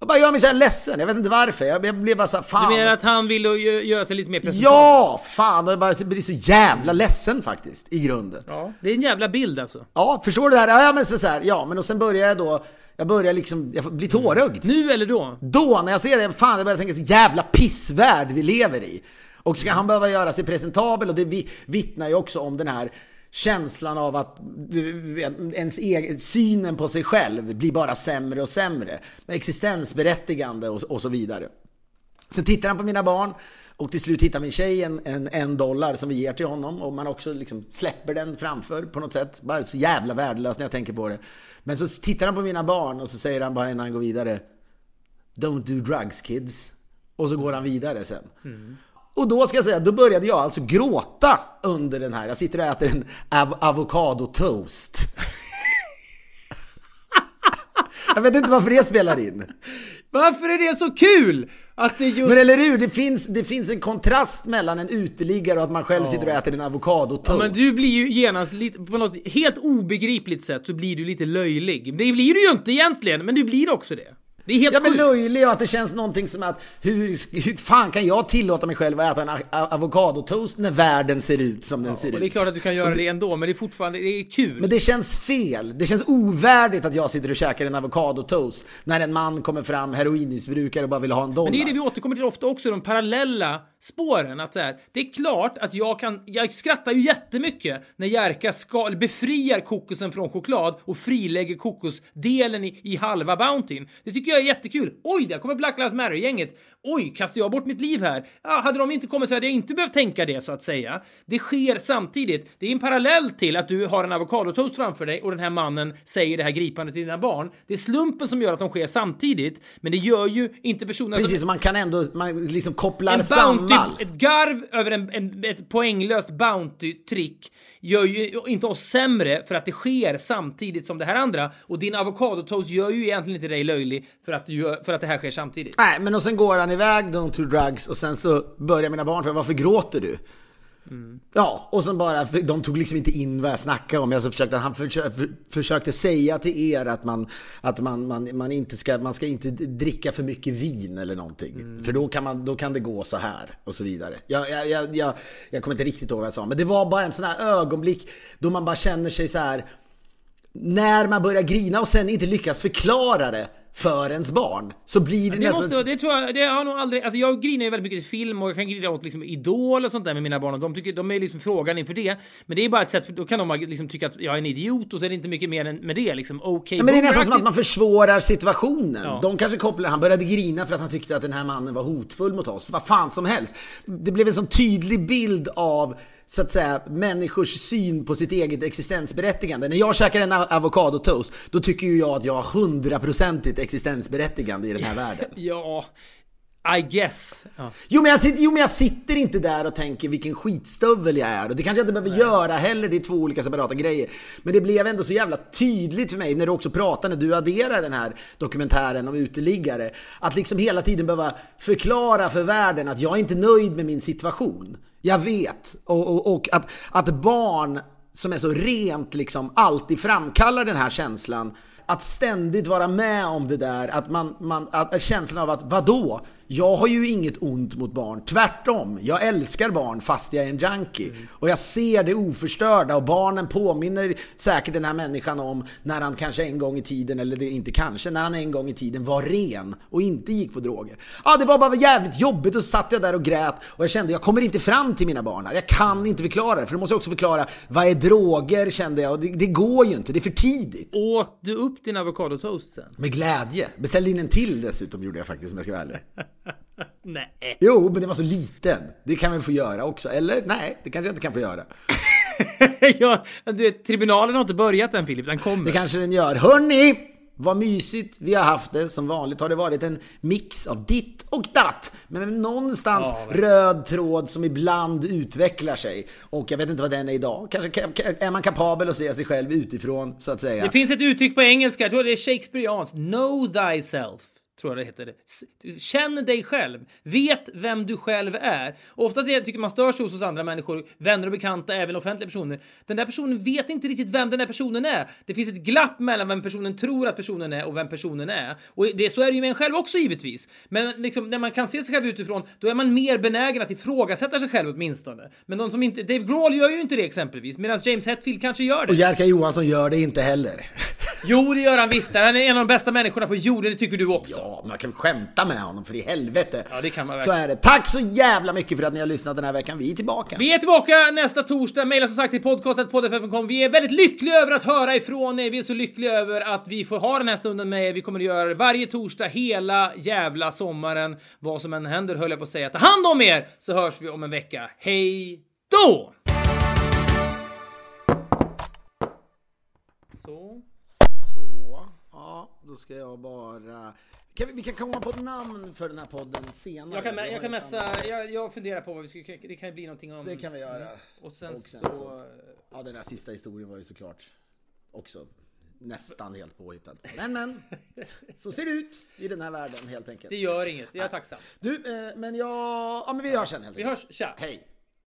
Och bara gör mig så här ledsen, jag vet inte varför. Jag, jag blev bara så här, fan. Du menar att han vill gö- göra sig lite mer presentabel? Ja, fan! Jag bara blir så jävla ledsen faktiskt, i grunden. Ja, det är en jävla bild alltså. Ja, förstår du det här? Ja, men så, så här, ja, men och sen börjar jag då, jag börjar liksom, jag blir tårögd. Nu eller då? Då, när jag ser det, fan jag börjar tänka så jävla pissvärld vi lever i. Och ska han behöva göra sig presentabel och det vi- vittnar ju också om den här känslan av att du ens egen, synen på sig själv blir bara sämre och sämre. Existensberättigande och, och så vidare. Sen tittar han på mina barn och till slut hittar min tjej en, en, en dollar som vi ger till honom och man också liksom släpper den framför på något sätt. Bara så jävla värdelöst när jag tänker på det. Men så tittar han på mina barn och så säger han bara innan han går vidare Don't do drugs kids. Och så går han vidare sen. Mm. Och då ska jag säga, då började jag alltså gråta under den här. Jag sitter och äter en av avokado toast. jag vet inte varför det spelar in. Varför är det så kul? Att det just... Men eller hur, det finns, det finns en kontrast mellan en uteliggare och att man själv sitter och äter en avokado Ja, men du blir ju genast lite, på något helt obegripligt sätt så blir du lite löjlig. Det blir du ju inte egentligen, men du blir också det. Det är helt Ja men löjlig och att det känns någonting som att hur, hur fan kan jag tillåta mig själv att äta en avokadotoast när världen ser ut som den ser Och det är ut? klart att du kan göra det ändå, men det är fortfarande det är kul. Men det känns fel. Det känns ovärdigt att jag sitter och käkar en avokadotoast när en man kommer fram, heroinmissbrukare och bara vill ha en dollar. Men det är det vi återkommer till ofta också, de parallella spåren. Att så här, det är klart att jag kan, jag skrattar ju jättemycket när Jerka ska, befriar kokosen från choklad och frilägger kokosdelen i, i halva Bountyn. Det tycker jag är jättekul. Oj, där kommer Black Lives Matter-gänget. Oj, kastar jag bort mitt liv här? Ja, hade de inte kommit så hade jag inte behövt tänka det så att säga. Det sker samtidigt. Det är en parallell till att du har en avokadotoast framför dig och den här mannen säger det här gripande till dina barn. Det är slumpen som gör att de sker samtidigt, men det gör ju inte personerna som Precis, som man kan ändå, man liksom kopplar en samman. bounty, ett garv över en, en, ett poänglöst bounty-trick gör ju inte oss sämre för att det sker samtidigt som det här andra. Och din avokadotoast gör ju egentligen inte dig löjlig för att, för att det här sker samtidigt. Nej, men och sen går han iväg, don't do drugs, och sen så börjar mina barn fråga varför gråter du? Ja, och sen bara, för de tog liksom inte in vad jag snackade om. Jag så försökte, han försökte, för, försökte säga till er att, man, att man, man, man, inte ska, man ska inte dricka för mycket vin eller någonting. För då kan, man, då kan det gå så här och så vidare. Jag, jag, jag, jag, jag kommer inte riktigt ihåg vad jag sa, men det var bara en sån här ögonblick då man bara känner sig så här när man börjar grina och sen inte lyckas förklara det för ens barn så blir det, Det, nästan... måste, det tror jag, det har nog aldrig, alltså jag grinar ju väldigt mycket till film och jag kan grina åt liksom Idol och sånt där med mina barn och de tycker, de är liksom frågan inför det. Men det är bara ett sätt, för då kan de liksom tycka att jag är en idiot och så är det inte mycket mer än med det liksom. Okej, Ja, men det är nästan som att man försvårar situationen. Ja. De kanske kopplar, han började grina för att han tyckte att den här mannen var hotfull mot oss. Vad fan som helst. Det blev en sån tydlig bild av så att säga människors syn på sitt eget existensberättigande. När jag käkar en avokadotoast, då tycker ju jag att jag har hundraprocentigt existensberättigande i den här världen. Ja, i guess. Ja. Jo men, jag sitter, jo men jag sitter inte där och tänker vilken skitstövel jag är och det kanske jag inte behöver göra heller, det är två olika separata grejer. Men det blev ändå så jävla tydligt för mig när du också pratar, när du adderar den här dokumentären om uteliggare, att liksom hela tiden behöva förklara för världen att jag är inte nöjd med min situation. Jag vet. Och, och, och att, att barn som är så rent liksom alltid framkallar den här känslan att ständigt vara med om det där, att man, man att, känslan av att vadå? Jag har ju inget ont mot barn, tvärtom. Jag älskar barn fast jag är en junkie. Och jag ser det oförstörda och barnen påminner säkert den här människan om när han kanske en gång i tiden, eller det inte kanske, när han en gång i tiden var ren och inte gick på droger. Ja, det var bara jävligt jobbigt och så satt jag där och grät och jag kände jag kommer inte fram till mina barn här. Jag kan inte förklara det, för då måste jag också förklara vad är droger kände jag och det, det går ju inte, det är för tidigt. Åt du upp din avokadotoast sen? Med glädje. Beställde in en till dessutom gjorde jag faktiskt om jag ska vara ärlig. Nej. Jo, men det var så liten. Det kan vi få göra också. Eller? Nej, det kanske jag inte kan få göra. ja, du vet, tribunalen har inte börjat än Filip, den kommer. Det kanske den gör. Hörni! Vad mysigt vi har haft det. Som vanligt har det varit en mix av ditt och datt. Men någonstans Ja, röd tråd som ibland utvecklar sig. Och jag vet inte vad den är idag. Kanske ka- ka- är man kapabel att se sig själv utifrån, så att säga. Det finns ett uttryck på engelska, jag tror det är Shakespeareanskt. Know thyself. Tror jag det heter. Känn dig själv. Vet vem du själv är. Och ofta det tycker man stör sig hos andra människor, vänner och bekanta, även offentliga personer. Den där personen vet inte riktigt vem den där personen är. Det finns ett glapp mellan vem personen tror att personen är och vem personen är. Och det, så är det ju med en själv också givetvis. Men liksom, när man kan se sig själv utifrån, då är man mer benägen att ifrågasätta sig själv åtminstone. Men de som inte... Dave Grohl gör ju inte det exempelvis, medan James Hetfield kanske gör det. Och Jerka Johansson gör det inte heller. Jo, det gör han visst. Han är en av de bästa människorna på jorden, det tycker du också. Ja, man kan skämta med honom för i helvete. Ja, det kan man Så verkligen. är det. Tack så jävla mycket för att ni har lyssnat den här veckan. Vi är tillbaka. Vi är tillbaka nästa torsdag. Maila som sagt till podcastet.poddfm.com. Vi är väldigt lyckliga över att höra ifrån er. Vi är så lyckliga över att vi får ha den här stunden med er. Vi kommer att göra det varje torsdag hela jävla sommaren. Vad som än händer höll jag på att säga. Ta hand om er så hörs vi om en vecka. Hej då! Så. Så, ja, då ska jag bara... Kan vi, vi kan komma på ett namn för den här podden senare. Jag kan, Vi har jag kan messa, jag, jag funderar på vad vi ska, det kan ju bli någonting om... Det kan vi göra. Och sen, Och sen så... så- Ja, den här sista historien var ju såklart också nästan helt påhittad. Men, men. Så ser det ut i den här världen helt enkelt. Det gör inget, jag är tacksam. Du, eh, men jag... Ja, men vi hörs sen helt Vi enkelt. hörs, tja! Hej!